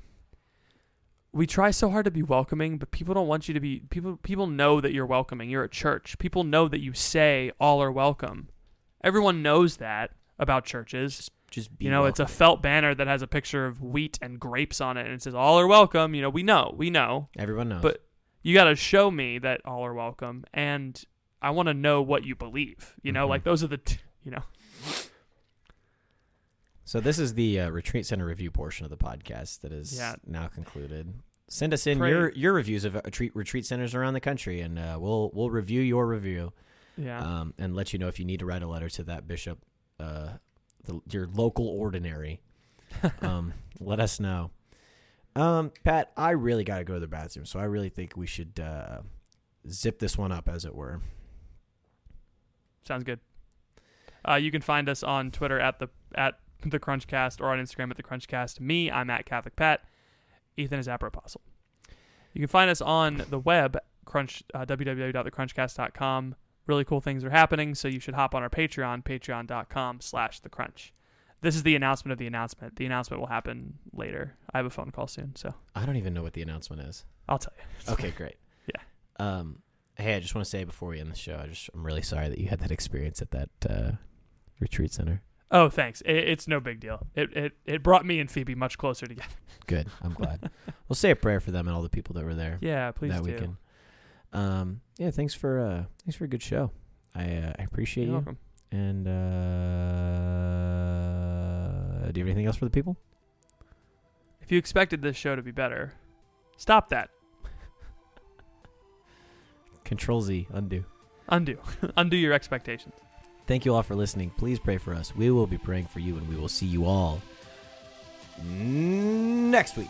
we try so hard to be welcoming, but people don't want you to be people people know that you're welcoming. You're a church. People know that you say all are welcome. Everyone knows that about churches. Just be You know, it's a felt banner that has a picture of wheat and grapes on it and it says all are welcome. You know, we know. We know. everyone knows. But you got to show me that all are welcome and I want to know what you believe. You know, Mhm. like those are the t- you know. So this is the uh, retreat center review portion of the podcast that is Yeah. now concluded. Send us in Pray- your your reviews of uh, retreat retreat centers around the country, and uh, we'll we'll review your review Yeah. um, and let you know if you need to write a letter to that bishop, uh, the, your local ordinary. um, let us know. Um, Pat, I really got to go to the bathroom, so I really think we should uh, zip this one up, as it were. Sounds good. Uh, you can find us on Twitter at the at the Crunchcast or on Instagram at the Crunchcast. Me, I'm at Catholic Pat. Ethan is Apostle. You can find us on the web, crunch uh, www.thecrunchcast.com. Really cool things are happening, so you should hop on our Patreon, patreon.com slash the crunch. This is the announcement of the announcement. The announcement will happen later. I have a phone call soon, so I don't even know what the announcement is. I'll tell you. Okay, great. Yeah. Um, hey, I just want to say before we end the show, I just I'm really sorry that you had that experience at that uh, retreat center. Oh, thanks. It, it's no big deal. It, it it brought me and Phoebe much closer together. Good. I'm glad. we'll say a prayer for them and all the people that were there. Yeah, please that do. weekend. Um, yeah, thanks for uh, thanks for a good show. I uh, I appreciate You're you. welcome. And uh, do you have anything else for the people? If you expected this show to be better, stop that. Control Z, undo. Undo. Undo your expectations. Thank you all for listening. Please pray for us. We will be praying for you, and we will see you all next week.